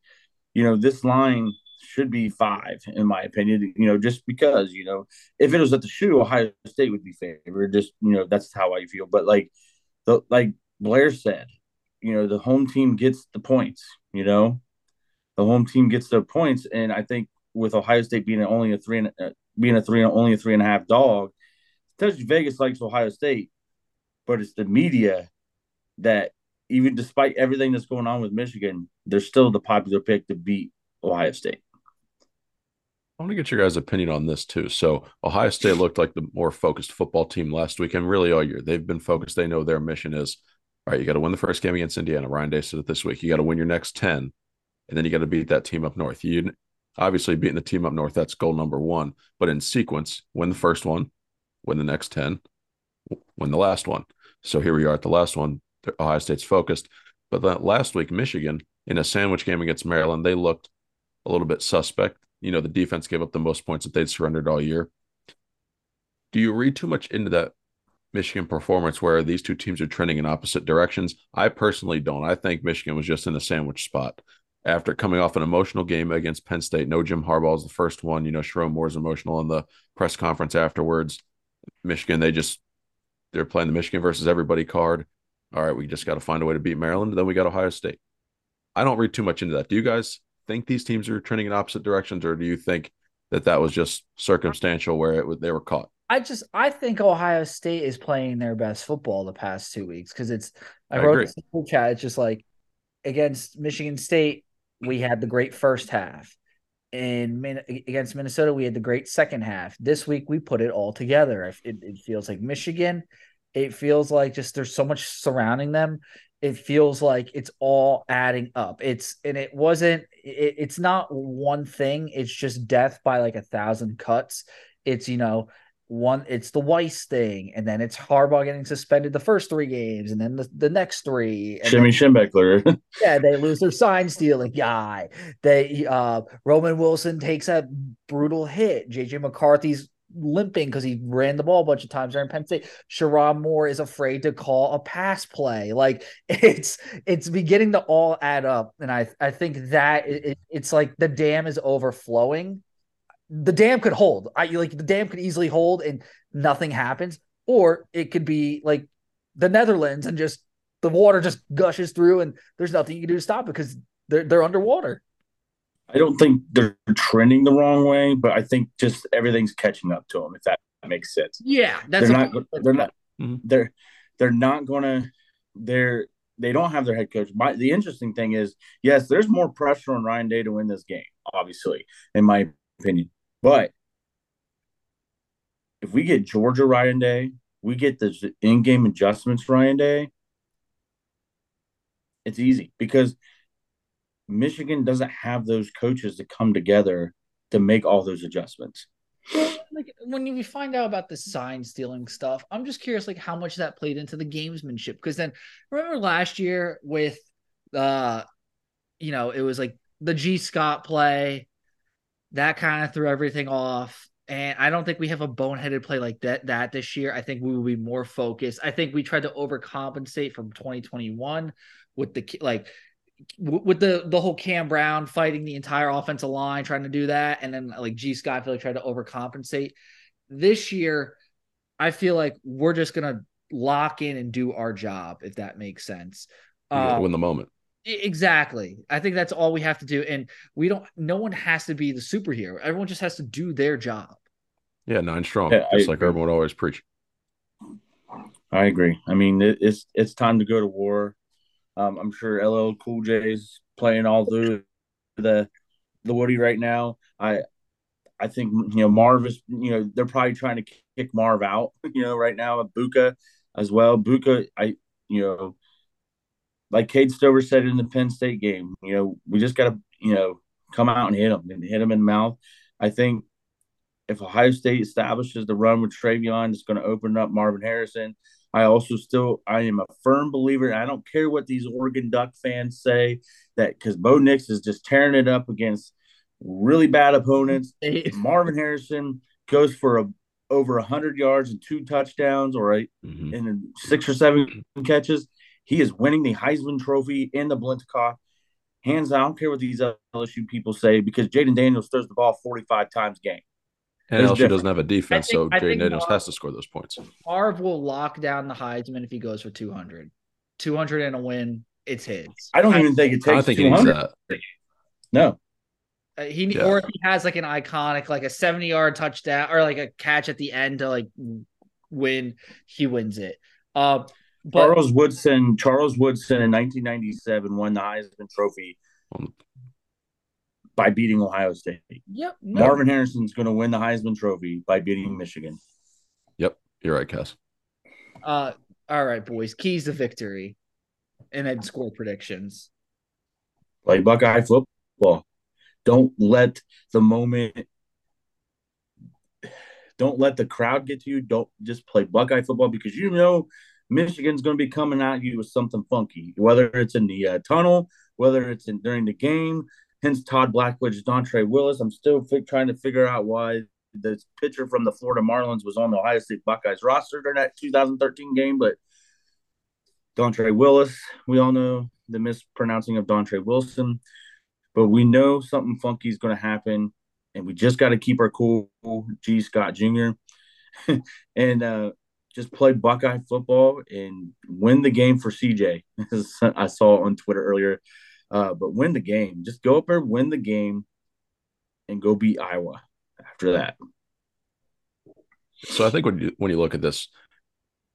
you know, this line should be five, in my opinion. You know, just because you know, if it was at the shoe, Ohio State would be favored. Just you know, that's how I feel. But like, the like Blair said, you know, the home team gets the points. You know, the home team gets the points, and I think with Ohio State being only a three and uh, being a three and only a three and a half dog, you Vegas likes Ohio State, but it's the media that even despite everything that's going on with Michigan, they're still the popular pick to beat Ohio State. I want to get your guys' opinion on this too. So Ohio State looked like the more focused football team last week, and really all year they've been focused. They know their mission is all right. You got to win the first game against Indiana. Ryan Day said it this week. You got to win your next ten, and then you got to beat that team up north. You obviously beating the team up north. That's goal number one. But in sequence, win the first one, win the next ten, win the last one. So here we are at the last one. Ohio State's focused. But that last week, Michigan in a sandwich game against Maryland, they looked a little bit suspect you know, the defense gave up the most points that they'd surrendered all year. Do you read too much into that Michigan performance where these two teams are trending in opposite directions? I personally don't. I think Michigan was just in a sandwich spot after coming off an emotional game against Penn State. No Jim Harbaugh is the first one. You know, Sherrone Moore's emotional in the press conference afterwards. Michigan, they just they're playing the Michigan versus everybody card. All right, we just got to find a way to beat Maryland. Then we got Ohio State. I don't read too much into that. Do you guys? Think these teams are trending in opposite directions, or do you think that that was just circumstantial where it they were caught? I just I think Ohio State is playing their best football the past two weeks because it's I, I wrote agree. this in the chat. It's just like against Michigan State, we had the great first half. In against Minnesota, we had the great second half. This week, we put it all together. It, it feels like Michigan. It feels like just there's so much surrounding them it feels like it's all adding up. It's and it wasn't. It, it's not one thing. It's just death by like a thousand cuts. It's you know one it's the Weiss thing, and then it's Harbaugh getting suspended the first three games, and then the, the next three. Jimmy then, yeah, they lose their sign stealing guy. They uh Roman Wilson takes a brutal hit. JJ McCarthy's limping because he ran the ball a bunch of times during Penn State. Sherrone Moore is afraid to call a pass play. Like it's it's beginning to all add up, and I I think that it, it's like the dam is overflowing the dam could hold. I like the dam could easily hold and nothing happens, or it could be like the Netherlands and just the water just gushes through and there's nothing you can do to stop it because they're they're underwater. I don't think they're trending the wrong way, but I think just everything's catching up to them. If that makes sense. Yeah, that's they're not. They're not. Mm-hmm. They're they're not gonna. They're they don't have their head coach. My, the interesting thing is, yes, there's more pressure on Ryan Day to win this game, obviously, in my opinion. But if we get Georgia Ryan Day, we get the in-game adjustments Ryan Day. It's easy because Michigan doesn't have those coaches to come together to make all those adjustments. like when you find out about the sign stealing stuff, I'm just curious, like how much that played into the gamesmanship. Because then remember last year with, uh, you know, it was like the Gee Scott play that kind of threw everything off. And I don't think we have a boneheaded play like that that this year. I think we will be more focused. I think we tried to overcompensate from 2021 with the like with the the whole Cam Brown fighting the entire offensive line, trying to do that, and then like Gee Scott, I feel like tried to overcompensate. This year, I feel like we're just gonna lock in and do our job, if that makes sense. Um, win the moment. Exactly. I think that's all we have to do. And we don't, no one has to be the superhero. Everyone just has to do their job. Yeah, nine strong. Yeah, just like everyone always preach. I agree. I mean, it, it's it's time to go to war. Um, I'm sure LL Cool J is playing all through the the Woody right now. I I think you know Marv is you know they're probably trying to kick Marv out you know right now. at Buka as well. Buka, I you know like Cade Stover said in the Penn State game, you know, we just got to, you know, come out and hit them and hit them in the mouth. I think if Ohio State establishes the run with TreVeyon, it's going to open up Marvin Harrison. I also still, I am a firm believer. I don't care what these Oregon Duck fans say that because Bo Nix is just tearing it up against really bad opponents. Marvin Harrison goes for a over 100 yards and two touchdowns or a, mm-hmm. and six or seven catches he is winning the Heisman Trophy in the Biletnikoff. Hands down, I don't care what these LSU people say because Jayden Daniels throws the ball 45 times a game. And LSU different. doesn't have a defense, think, so Jayden Daniels Marv, has to score those points. Marv will lock down the Heisman if he goes for 200. 200 and a win, it's his. I don't I, even think it takes I think 200. that. No. Uh, he yeah. or if he has like an iconic, like a 70 yard touchdown or like a catch at the end to like win, he wins it. Uh, but, Charles Woodson, Charles Woodson in 1997 won the Heisman Trophy by beating Ohio State. Yep. No. Marvin Harrison's going to win the Heisman Trophy by beating Michigan. Yep, you're right, Cass. Uh, all right, boys. Keys to victory, and then score predictions. Play Buckeye football. Don't let the moment. Don't let the crowd get to you. Don't just play Buckeye football because you know Michigan's going to be coming at you with something funky, whether it's in the uh, tunnel, whether it's in during the game. Hence, Todd Blackledge, Dontre Willis. I'm still trying to figure out why the pitcher from the Florida Marlins was on the Ohio State Buckeyes roster during that 2013 game, but Dontre Willis, we all know the mispronouncing of Dontre Wilson, but we know something funky is going to happen, and we just got to keep our cool. Gee Scott Jr. and uh, just play Buckeye football and win the game for CJ. I saw on Twitter earlier. Uh, but win the game. Just go up there, win the game, and go beat Iowa after that. So I think when you when you look at this,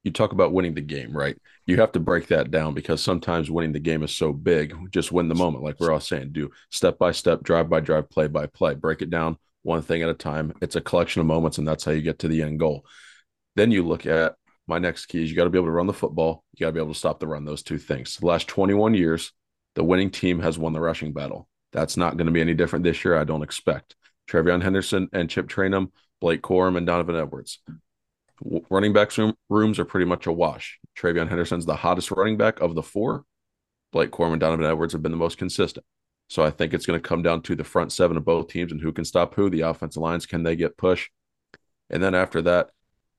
you talk about winning the game, right? You have to break that down because sometimes winning the game is so big. Just win the moment, like we're all saying. Do step by step, drive by drive, play by play. Break it down one thing at a time. It's a collection of moments, and that's how you get to the end goal. Then you look at my next key is you got to be able to run the football. You got to be able to stop the run. Those two things. The last 21 years, the winning team has won the rushing battle. That's not going to be any different this year. I don't expect. TreVeyon Henderson and Chip Trayanum, Blake Corum and Donovan Edwards. Running backs room, rooms are pretty much a wash. TreVeyon Henderson's the hottest running back of the four. Blake Corum and Donovan Edwards have been the most consistent. So I think it's going to come down to the front seven of both teams and who can stop who. The offensive lines, can they get push? And then after that,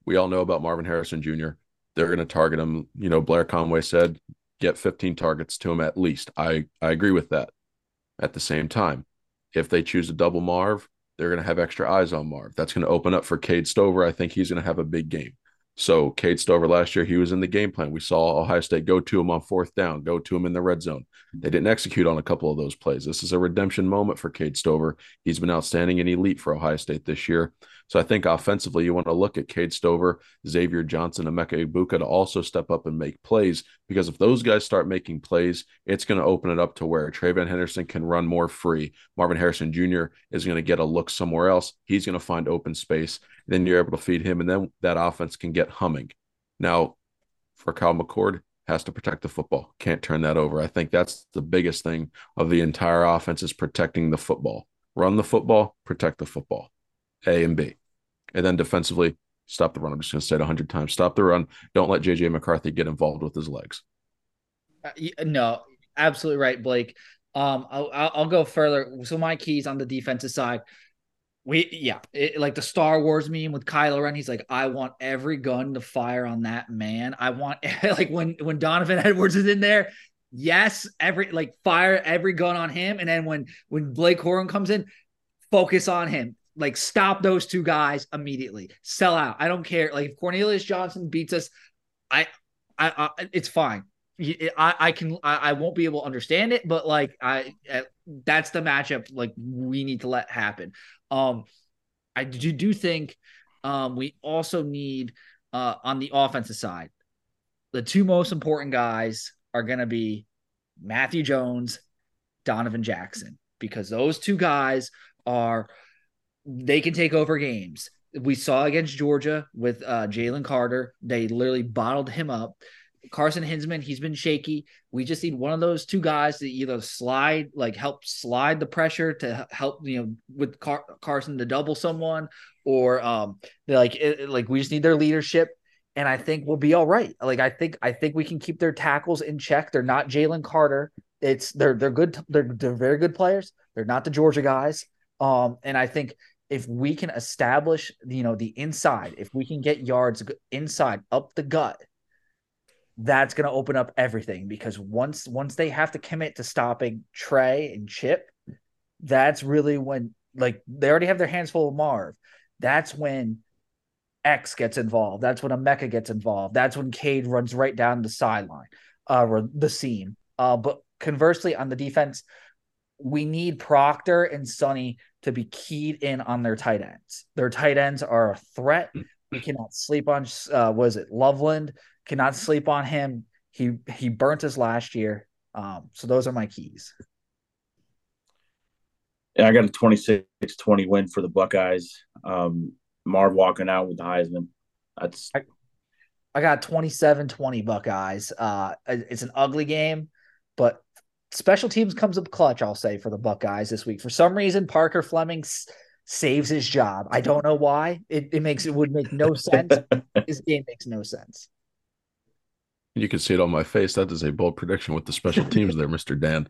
we all know about Marvin Harrison Jr. They're going to target him. You know, Blair Conway said, get 15 targets to him at least. I, I agree with that. At the same time, if they choose a double Marv, they're going to have extra eyes on Marv. That's going to open up for Cade Stover. I think he's going to have a big game. So Cade Stover last year, he was in the game plan. We saw Ohio State go to him on fourth down, go to him in the red zone. They didn't execute on a couple of those plays. This is a redemption moment for Cade Stover. He's been outstanding and elite for Ohio State this year. So I think offensively, you want to look at Cade Stover, Xavier Johnson, and Emeka Egbuka to also step up and make plays because if those guys start making plays, it's going to open it up to where TreVeyon Henderson can run more free. Marvin Harrison Jr. is going to get a look somewhere else. He's going to find open space. Then you're able to feed him, and then that offense can get humming. Now, for Kyle McCord, has to protect the football. Can't turn that over. I think that's the biggest thing of the entire offense is protecting the football. Run the football, protect the football. A and B. And then defensively, stop the run. I'm just going to say it 100 times. Stop the run. Don't let JJ McCarthy get involved with his legs. Uh, no, absolutely right, Blake. Um, I'll, I'll go further. So my keys on the defensive side, we yeah, it, like the Star Wars meme with Kylo Ren. He's like, I want every gun to fire on that man. I want like when when Donovan Edwards is in there. Yes, every like fire every gun on him, and then when when Blake Corum comes in, focus on him like stop those two guys immediately. Sell out. I don't care. Like if Cornelius Johnson beats us, I, I, I it's fine. I, I can, I, I won't be able to understand it, but like I, uh, that's the matchup. Like we need to let happen. Um, I do do think, um, we also need, uh, on the offensive side, the two most important guys are going to be Matthew Jones, Donovan Jackson, because those two guys are they can take over games. We saw against Georgia with uh, Jalen Carter, they literally bottled him up. Carson Hinzman, he's been shaky. We just need one of those two guys to either slide, like help slide the pressure to help, you know, with Car- Carson to double someone, or um, like it, like we just need their leadership. And I think we'll be all right. Like I think I think we can keep their tackles in check. They're not Jalen Carter. It's they're they're good. They're they're very good players. They're not the Georgia guys. Um, and I think if we can establish, you know, the inside, if we can get yards inside up the gut, that's going to open up everything because once once they have to commit to stopping Trey and Chip, that's really when like they already have their hands full of Marv. That's when X gets involved. That's when Emeka gets involved. That's when Cade runs right down the sideline, uh, or the seam. Uh, but conversely, on the defense, we need Proctor and Sonny to be keyed in on their tight ends. Their tight ends are a threat. We cannot sleep on. Uh, was it Loveland? Cannot sleep on him. He he burnt us last year. Um, so those are my keys. Yeah, I got a 26-20 win for the Buckeyes. Um, Marv walking out with the Heisman. That's I, I got 27-20 Buckeyes. Uh, it's an ugly game, but special teams comes up clutch, I'll say, for the Buckeyes this week. For some reason, Parker Fleming s- saves his job. I don't know why. It, it makes it would make no sense. This game makes no sense. You can see it on my face. That is a bold prediction with the special teams there, Mr. Dan.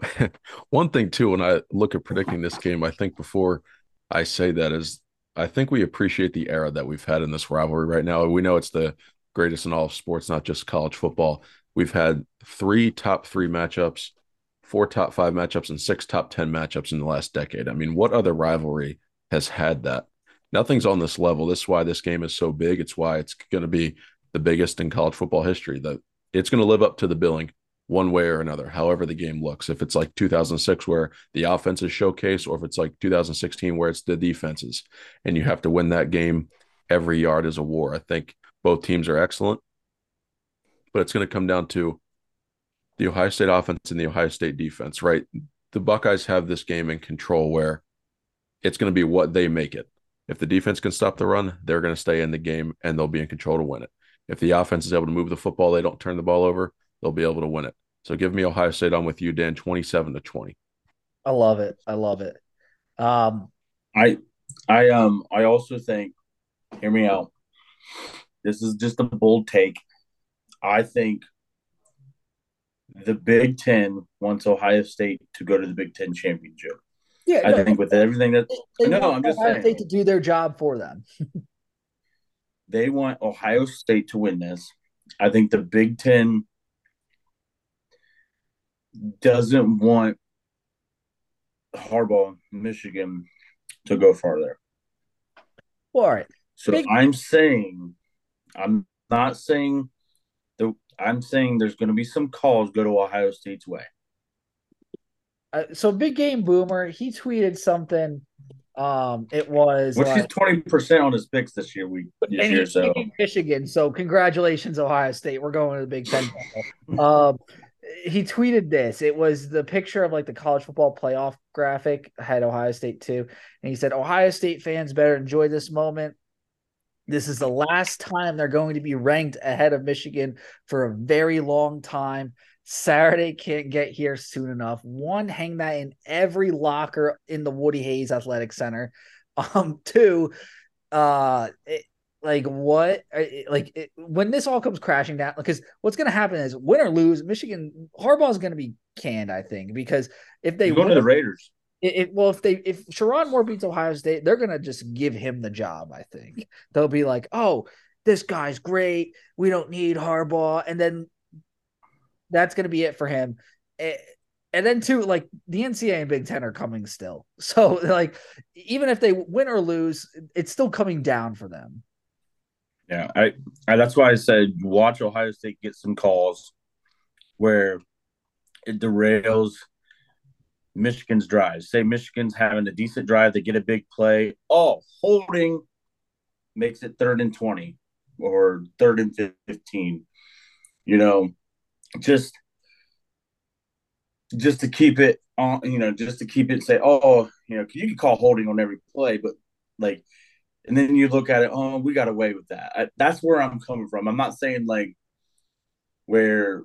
One thing too, when I look at predicting this game, I think before I say that is I think we appreciate the era that we've had in this rivalry right now. We know it's the greatest in all of sports, not just college football. We've had three top three matchups, four top five matchups, and six top 10 matchups in the last decade. I mean, what other rivalry has had that? Nothing's on this level. This is why this game is so big. It's why it's going to be the biggest in college football history. That it's going to live up to the billing one way or another, however the game looks. If it's like 2006, where the offense is showcased, or if it's like 2016, where it's the defenses, and you have to win that game every yard is a war. I think both teams are excellent but it's going to come down to the Ohio State offense and the Ohio State defense, right? The Buckeyes have this game in control where it's going to be what they make it. If the defense can stop the run, they're going to stay in the game and they'll be in control to win it. If the offense is able to move the football, they don't turn the ball over, they'll be able to win it. So give me Ohio State on with you, Dan, 27 to 20. I love it. I love it. Um, I I um I also think, hear me out. This is just a bold take. I think the Big Ten wants Ohio State to go to the Big Ten championship. Yeah, I no, think with everything that they no, want I'm just Ohio saying. State to do their job for them. they want Ohio State to win this. I think the Big Ten doesn't want Harbaugh, Michigan, to go farther. Well, all right. So Big- I'm saying, I'm not saying. I'm saying there's going to be some calls go to Ohio State's way. Uh, so big game boomer, he tweeted something. Um, it was Which is twenty percent on his picks this year. We this year, so Michigan. So congratulations, Ohio State. We're going to the Big Ten. um, he tweeted this. It was the picture of like the college football playoff graphic. had Ohio State too, and he said, "Ohio State fans better enjoy this moment. This is the last time they're going to be ranked ahead of Michigan for a very long time." Saturday can't get here soon enough. One, hang that in every locker in the Woody Hayes Athletic Center. Um, two, uh, it, like what uh, like it, when this all comes crashing down because what's going to happen is win or lose michigan harbaugh is going to be canned i think because if they go to the Raiders. It, it- well if they if Sherrone Moore beats ohio state they're to just give him the job i think. They'll be like oh this guy's great. We don't need harbaugh. And then that's to be it for him. And then too like the ncaa and big ten are coming still. So like even if they win or lose it's still coming down for them. Yeah, I, I that's why I said watch Ohio State get some calls where it derails Michigan's drive. Say Michigan's having a decent drive, they get a big play. Oh, holding makes it third and twenty or third and fifteen. You know, just just to keep it on. You know, just to keep it say, oh, you know, you can call holding on every play, but like and then you look at it, oh, we got away with that. I, that's where I'm coming from. I'm not saying like where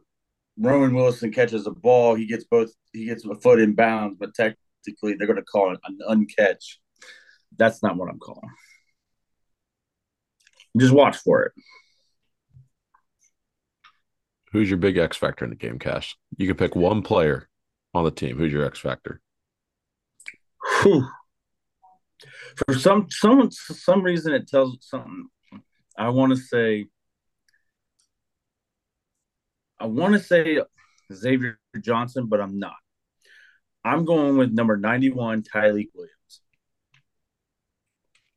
Roman Wilson catches a ball, he gets both, he gets a foot in bounds, but technically they're going to call it an uncatch. That's not what I'm calling. Just watch for it. Who's your big X factor in the game, Cass? You can pick one player on the team. Who's your X factor? Whew. For some some some reason, it tells something. I want to say. I want to say Xavier Johnson, but I'm not. I'm going with number 91, Tyleik Williams.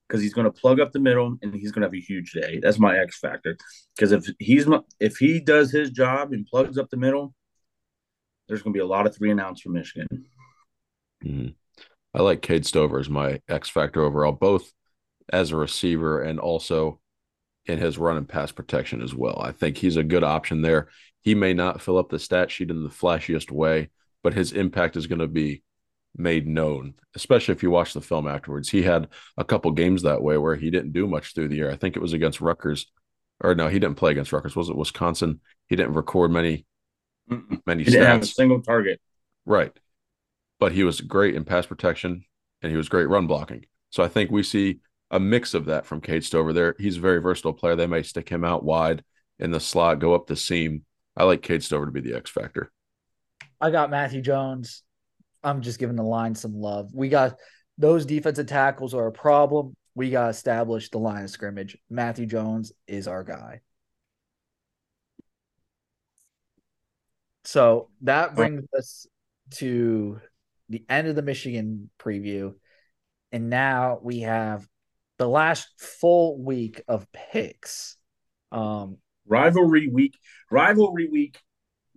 Because he's going to plug up the middle and he's going to have a huge day. That's my X factor. Because if he's if he does his job and plugs up the middle, there's going to be a lot of three and outs for Michigan. Mhm. I like Cade Stover as my X factor overall, both as a receiver and also in his run and pass protection as well. I think he's a good option there. He may not fill up the stat sheet in the flashiest way, but his impact is going to be made known, especially if you watch the film afterwards. He had a couple games that way where he didn't do much through the year. I think it was against Rutgers, or no, he didn't play against Rutgers. Was it Wisconsin? He didn't record many many He didn't have a single target. Right. But he was great in pass protection and he was great run blocking. So I think we see a mix of that from Cade Stover there. He's a very versatile player. They may stick him out wide in the slot, go up the seam. I like Cade Stover to be the X factor. I got Matthew Jones. I'm just giving the line some love. We got those defensive tackles are a problem. We got to establish the line of scrimmage. Matthew Jones is our guy. So that brings us to the end of the Michigan preview. And now we have the last full week of picks. Um, Rivalry week, rivalry week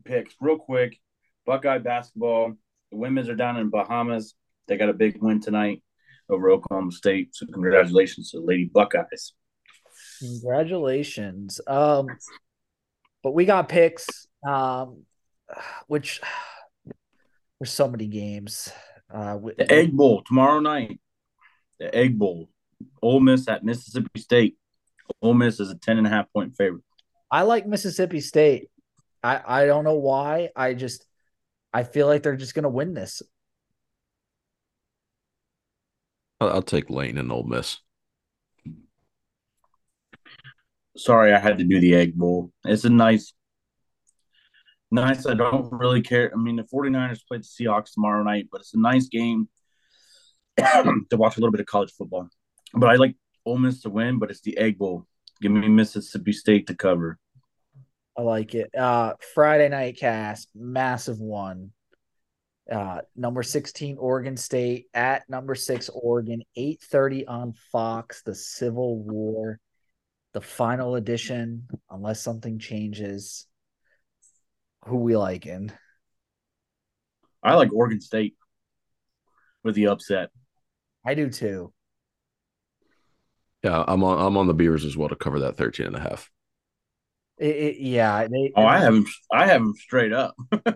picks real quick. Buckeye basketball. The women's are down in Bahamas. They got a big win tonight over Oklahoma State. So congratulations to the Lady Buckeyes. Congratulations. Um, but we got picks, um, which there's so many games. Uh, we- The Egg Bowl tomorrow night. The Egg Bowl. Ole Miss at Mississippi State. Ole Miss is a 10 and a half point favorite. I like Mississippi State. I I don't know why. I just I feel like they're just gonna win this. I'll, I'll take Lane and Ole Miss. Sorry, I had to do the Egg Bowl. It's a nice, nice. I don't really care. I mean, the 49ers play the Seahawks tomorrow night, but it's a nice game to watch a little bit of college football. But I like Ole Miss to win, but it's the Egg Bowl. Give me Mississippi State to cover. I like it. Uh Friday night cast, massive one. Uh number 16 Oregon State at number 6 Oregon, 8:30 on Fox, the Civil War, the final edition, unless something changes. Who we liking? I like Oregon State with the upset. I do too. Yeah, I'm on I'm on the Beavers as well to cover that 13 and a half. It, it, yeah, they, Oh, I have them. I have him straight up.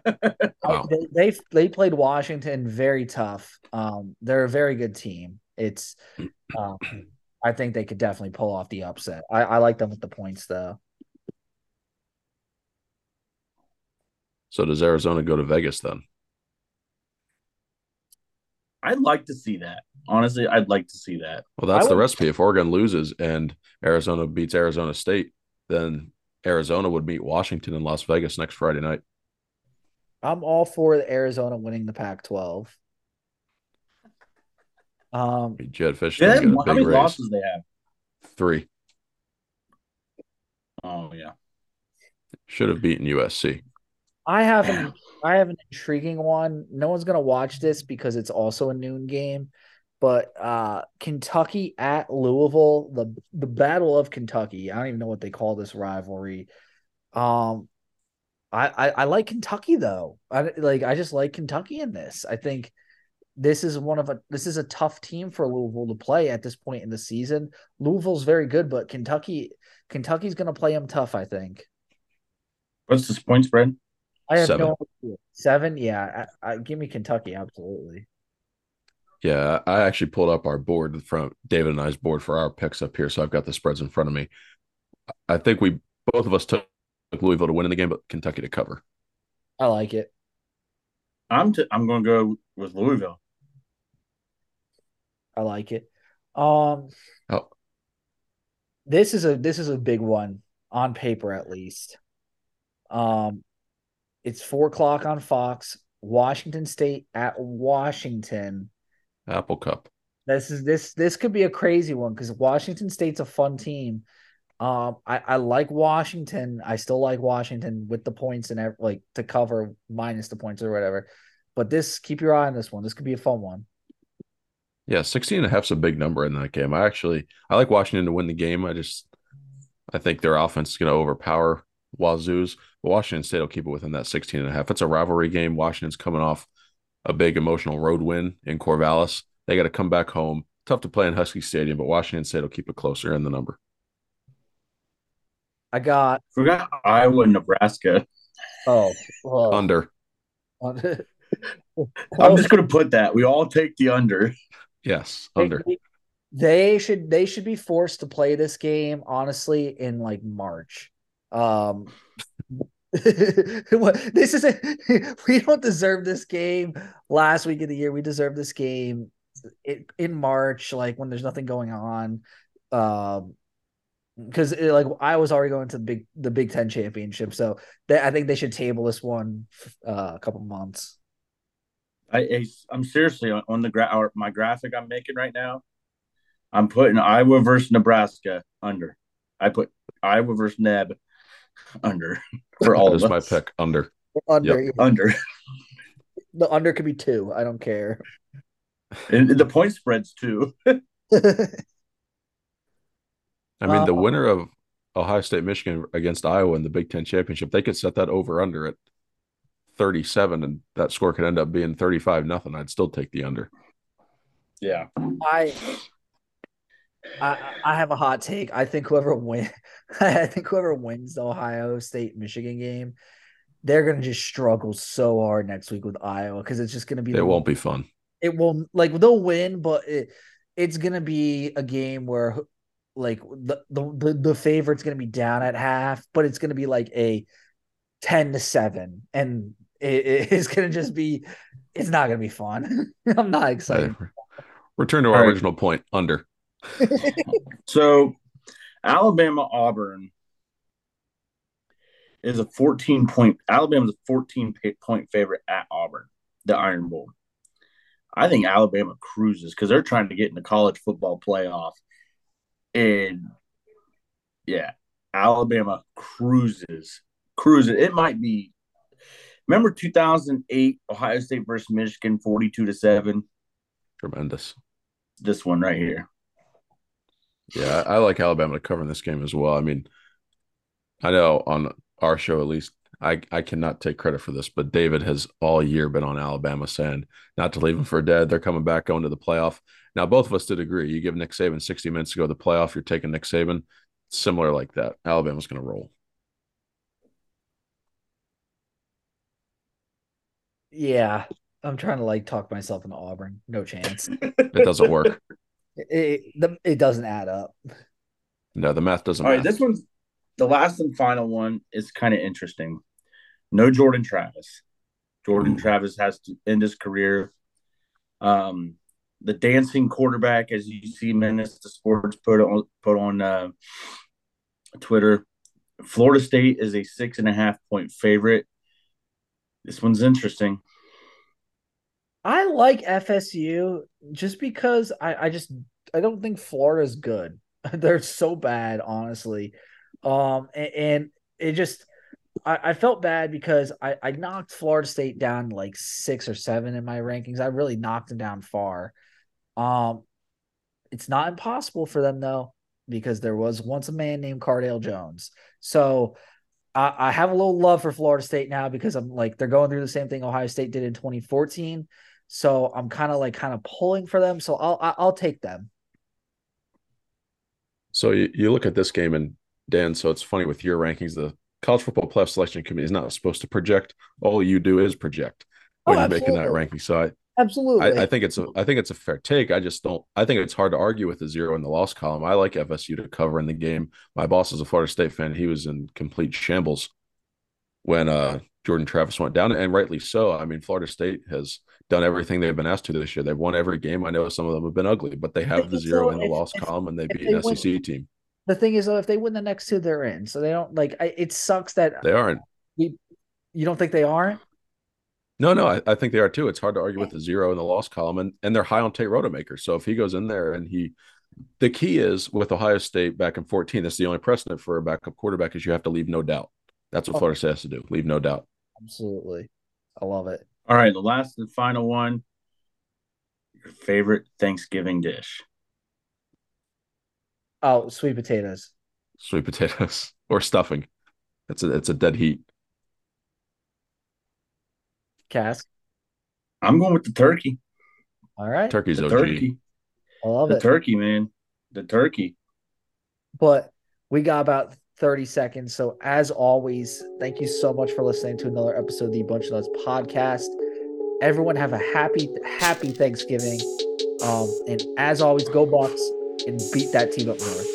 Wow. they, they they played Washington very tough. Um, they're a very good team. It's, um, I think they could definitely pull off the upset. I, I like them with the points though. So does Arizona go to Vegas then? I'd like to see that. Honestly, I'd like to see that. Well, that's I the would- recipe. If Oregon loses and Arizona beats Arizona State, then Arizona would meet Washington in Las Vegas next Friday night. I'm all for Arizona winning the Pac-12. Um, Jedd Fisch They going have- to get a how many raise. losses they have? Three. Oh yeah. Should have beaten USC. I have an I have an intriguing one. No one's gonna watch this because it's also a noon game, but uh Kentucky at Louisville, the the Battle of Kentucky. I don't even know what they call this rivalry. Um, I I, I like Kentucky though. I like I just like Kentucky in this. I think this is one of a this is a tough team for Louisville to play at this point in the season. Louisville's very good, but Kentucky Kentucky's gonna play them tough. I think. What's this point spread? I have Seven. no idea. Seven, yeah. I, I, give me Kentucky, absolutely. Yeah, I actually pulled up our board from David and I's board for our picks up here, so I've got the spreads in front of me. I think we both of us took Louisville to win in the game, but Kentucky to cover. I like it. I'm t- I'm going to go with Louisville. I like it. Um, Oh, this is a this is a big one on paper at least. Um, it's four o'clock on Fox. Washington State at Washington. Apple Cup. This is this this could be a crazy one because Washington State's a fun team. Um, I, I like Washington. I still like Washington with the points and ev- like to cover minus the points or whatever. But this, keep your eye on this one. This could be a fun one. Yeah, 16 and a half's a big number in that game. I actually I like Washington to win the game. I just I think their offense is going to overpower Wazoo's. But Washington State will keep it within that 16 and a half. It's a rivalry game. Washington's coming off a big emotional road win in Corvallis. They got to come back home. Tough to play in Husky Stadium, but Washington State will keep it closer in the number. I got Forgot Iowa and Nebraska. oh well, Under. I'm just going to put that. We all take the under. Yes, under. They, they should they should be forced to play this game honestly in like March. Um what- this is a we don't deserve this game last week of the year. We deserve this game in, in March, like when there's nothing going on. Um because like I was already going to the big the Big Ten championship, so they, I think they should table this one uh, a couple months. I, I'm seriously on, the gra- my graphic I'm making right now. I'm putting Iowa versus Nebraska under. I put Iowa versus Neb under for all That is of my us. pick. Under. Under Under. the under could be two. I don't care. And the point spreads too. I mean, the Uh, winner of Ohio State Michigan against Iowa in the Big Ten championship, they could set that over under at 37, and that score could end up being 35 nothing. I'd still take the under. Yeah. I, I I have a hot take. I think whoever win, I think whoever wins the Ohio State Michigan game, they're gonna just struggle so hard next week with Iowa because it's just gonna be. It the- won't be fun. It will like they'll win, but it, it's gonna be a game where like the the the, the favorite's gonna be down at half, but it's gonna be like a ten to seven, and it, it's gonna just be. It's not gonna be fun. I'm not excited. Return to our All right. original point. Under. So, Alabama Auburn is a 14 point. Alabama's a 14 point favorite at Auburn, the Iron Bowl. I think Alabama cruises because they're trying to get in the college football playoff, and yeah, Alabama cruises, cruises. It might be. Remember 2008 Ohio State versus Michigan, 42 to seven. Tremendous. This one right here. Yeah, I I like Alabama to cover in this game as well. I mean, I know on our show at least, I I cannot take credit for this, but David has all year been on Alabama saying not to leave them for dead. They're coming back, going to the playoff. Now, both of us did agree. You give Nick Saban 60 minutes to go to the playoff, you're taking Nick Saban. Similar like that. Alabama's going to roll. Yeah, I'm trying to like talk myself into Auburn. No chance. It doesn't work. It, it, the- it doesn't add up. No, the math doesn't All right, math. this one's the last and final one is kind of interesting. No Jordan Travis. Jordan Ooh. Travis has to end his career. Um, the dancing quarterback, as you see, Menace the Sports put on put on uh, Twitter. Florida State is a six and a half point favorite. This one's interesting. I like FSU just because I, I just I don't think Florida's good. They're so bad, honestly. Um and, and it just I, I felt bad because I, I knocked Florida State down like six or seven in my rankings. I really knocked them down far. Um it's not impossible for them though, because there was once a man named Cardale Jones. So I, I have a little love for Florida State now because I'm like they're going through the same thing Ohio State did in 2014. So I'm kind of like kind of pulling for them. So I'll I'll take them. So you, you look at this game and Dan, so it's funny with your rankings, the college football playoff selection committee is not supposed to project. All you do is project when Oh, you're making that ranking. So I, Absolutely. I, I think it's a I think it's a fair take. I just don't I think it's hard to argue with the zero in the loss column. I like FSU to cover in the game. My boss is a Florida State fan. He was in complete shambles when uh Jordan Travis went down, and rightly so. I mean, Florida State has done everything they've been asked to this year. They've won every game. I know some of them have been ugly, but they have the So zero in the if- loss if- column, and they beat an win- SEC team. the thing is though, if they win the next two, they're in. So they don't like I, it sucks that They aren't. We, you don't think they aren't. No, no, I, I think they are too. It's hard to argue with the zero in the loss column, and, and they're high on Tate Rodemaker. So if he goes in there and he, the key is with Ohio State back in 14, that's the only precedent for a backup quarterback is you have to leave no doubt. That's what Oh. Florida State has to do. Leave no doubt. Absolutely. I love it. All right, the last and final one. Your favorite Thanksgiving dish. Oh, sweet potatoes. Sweet potatoes or stuffing. It's a it's a dead heat. Cass. I'm going with the turkey. All right. Turkey's The OG. turkey. I love The it. turkey, man. The turkey. but we got about 30 seconds. So, as always, thank you so much for listening to another episode of the Bunch of Nuts podcast. Everyone have a happy, happy Thanksgiving. Um, and as always, go Bucks and beat that team up north.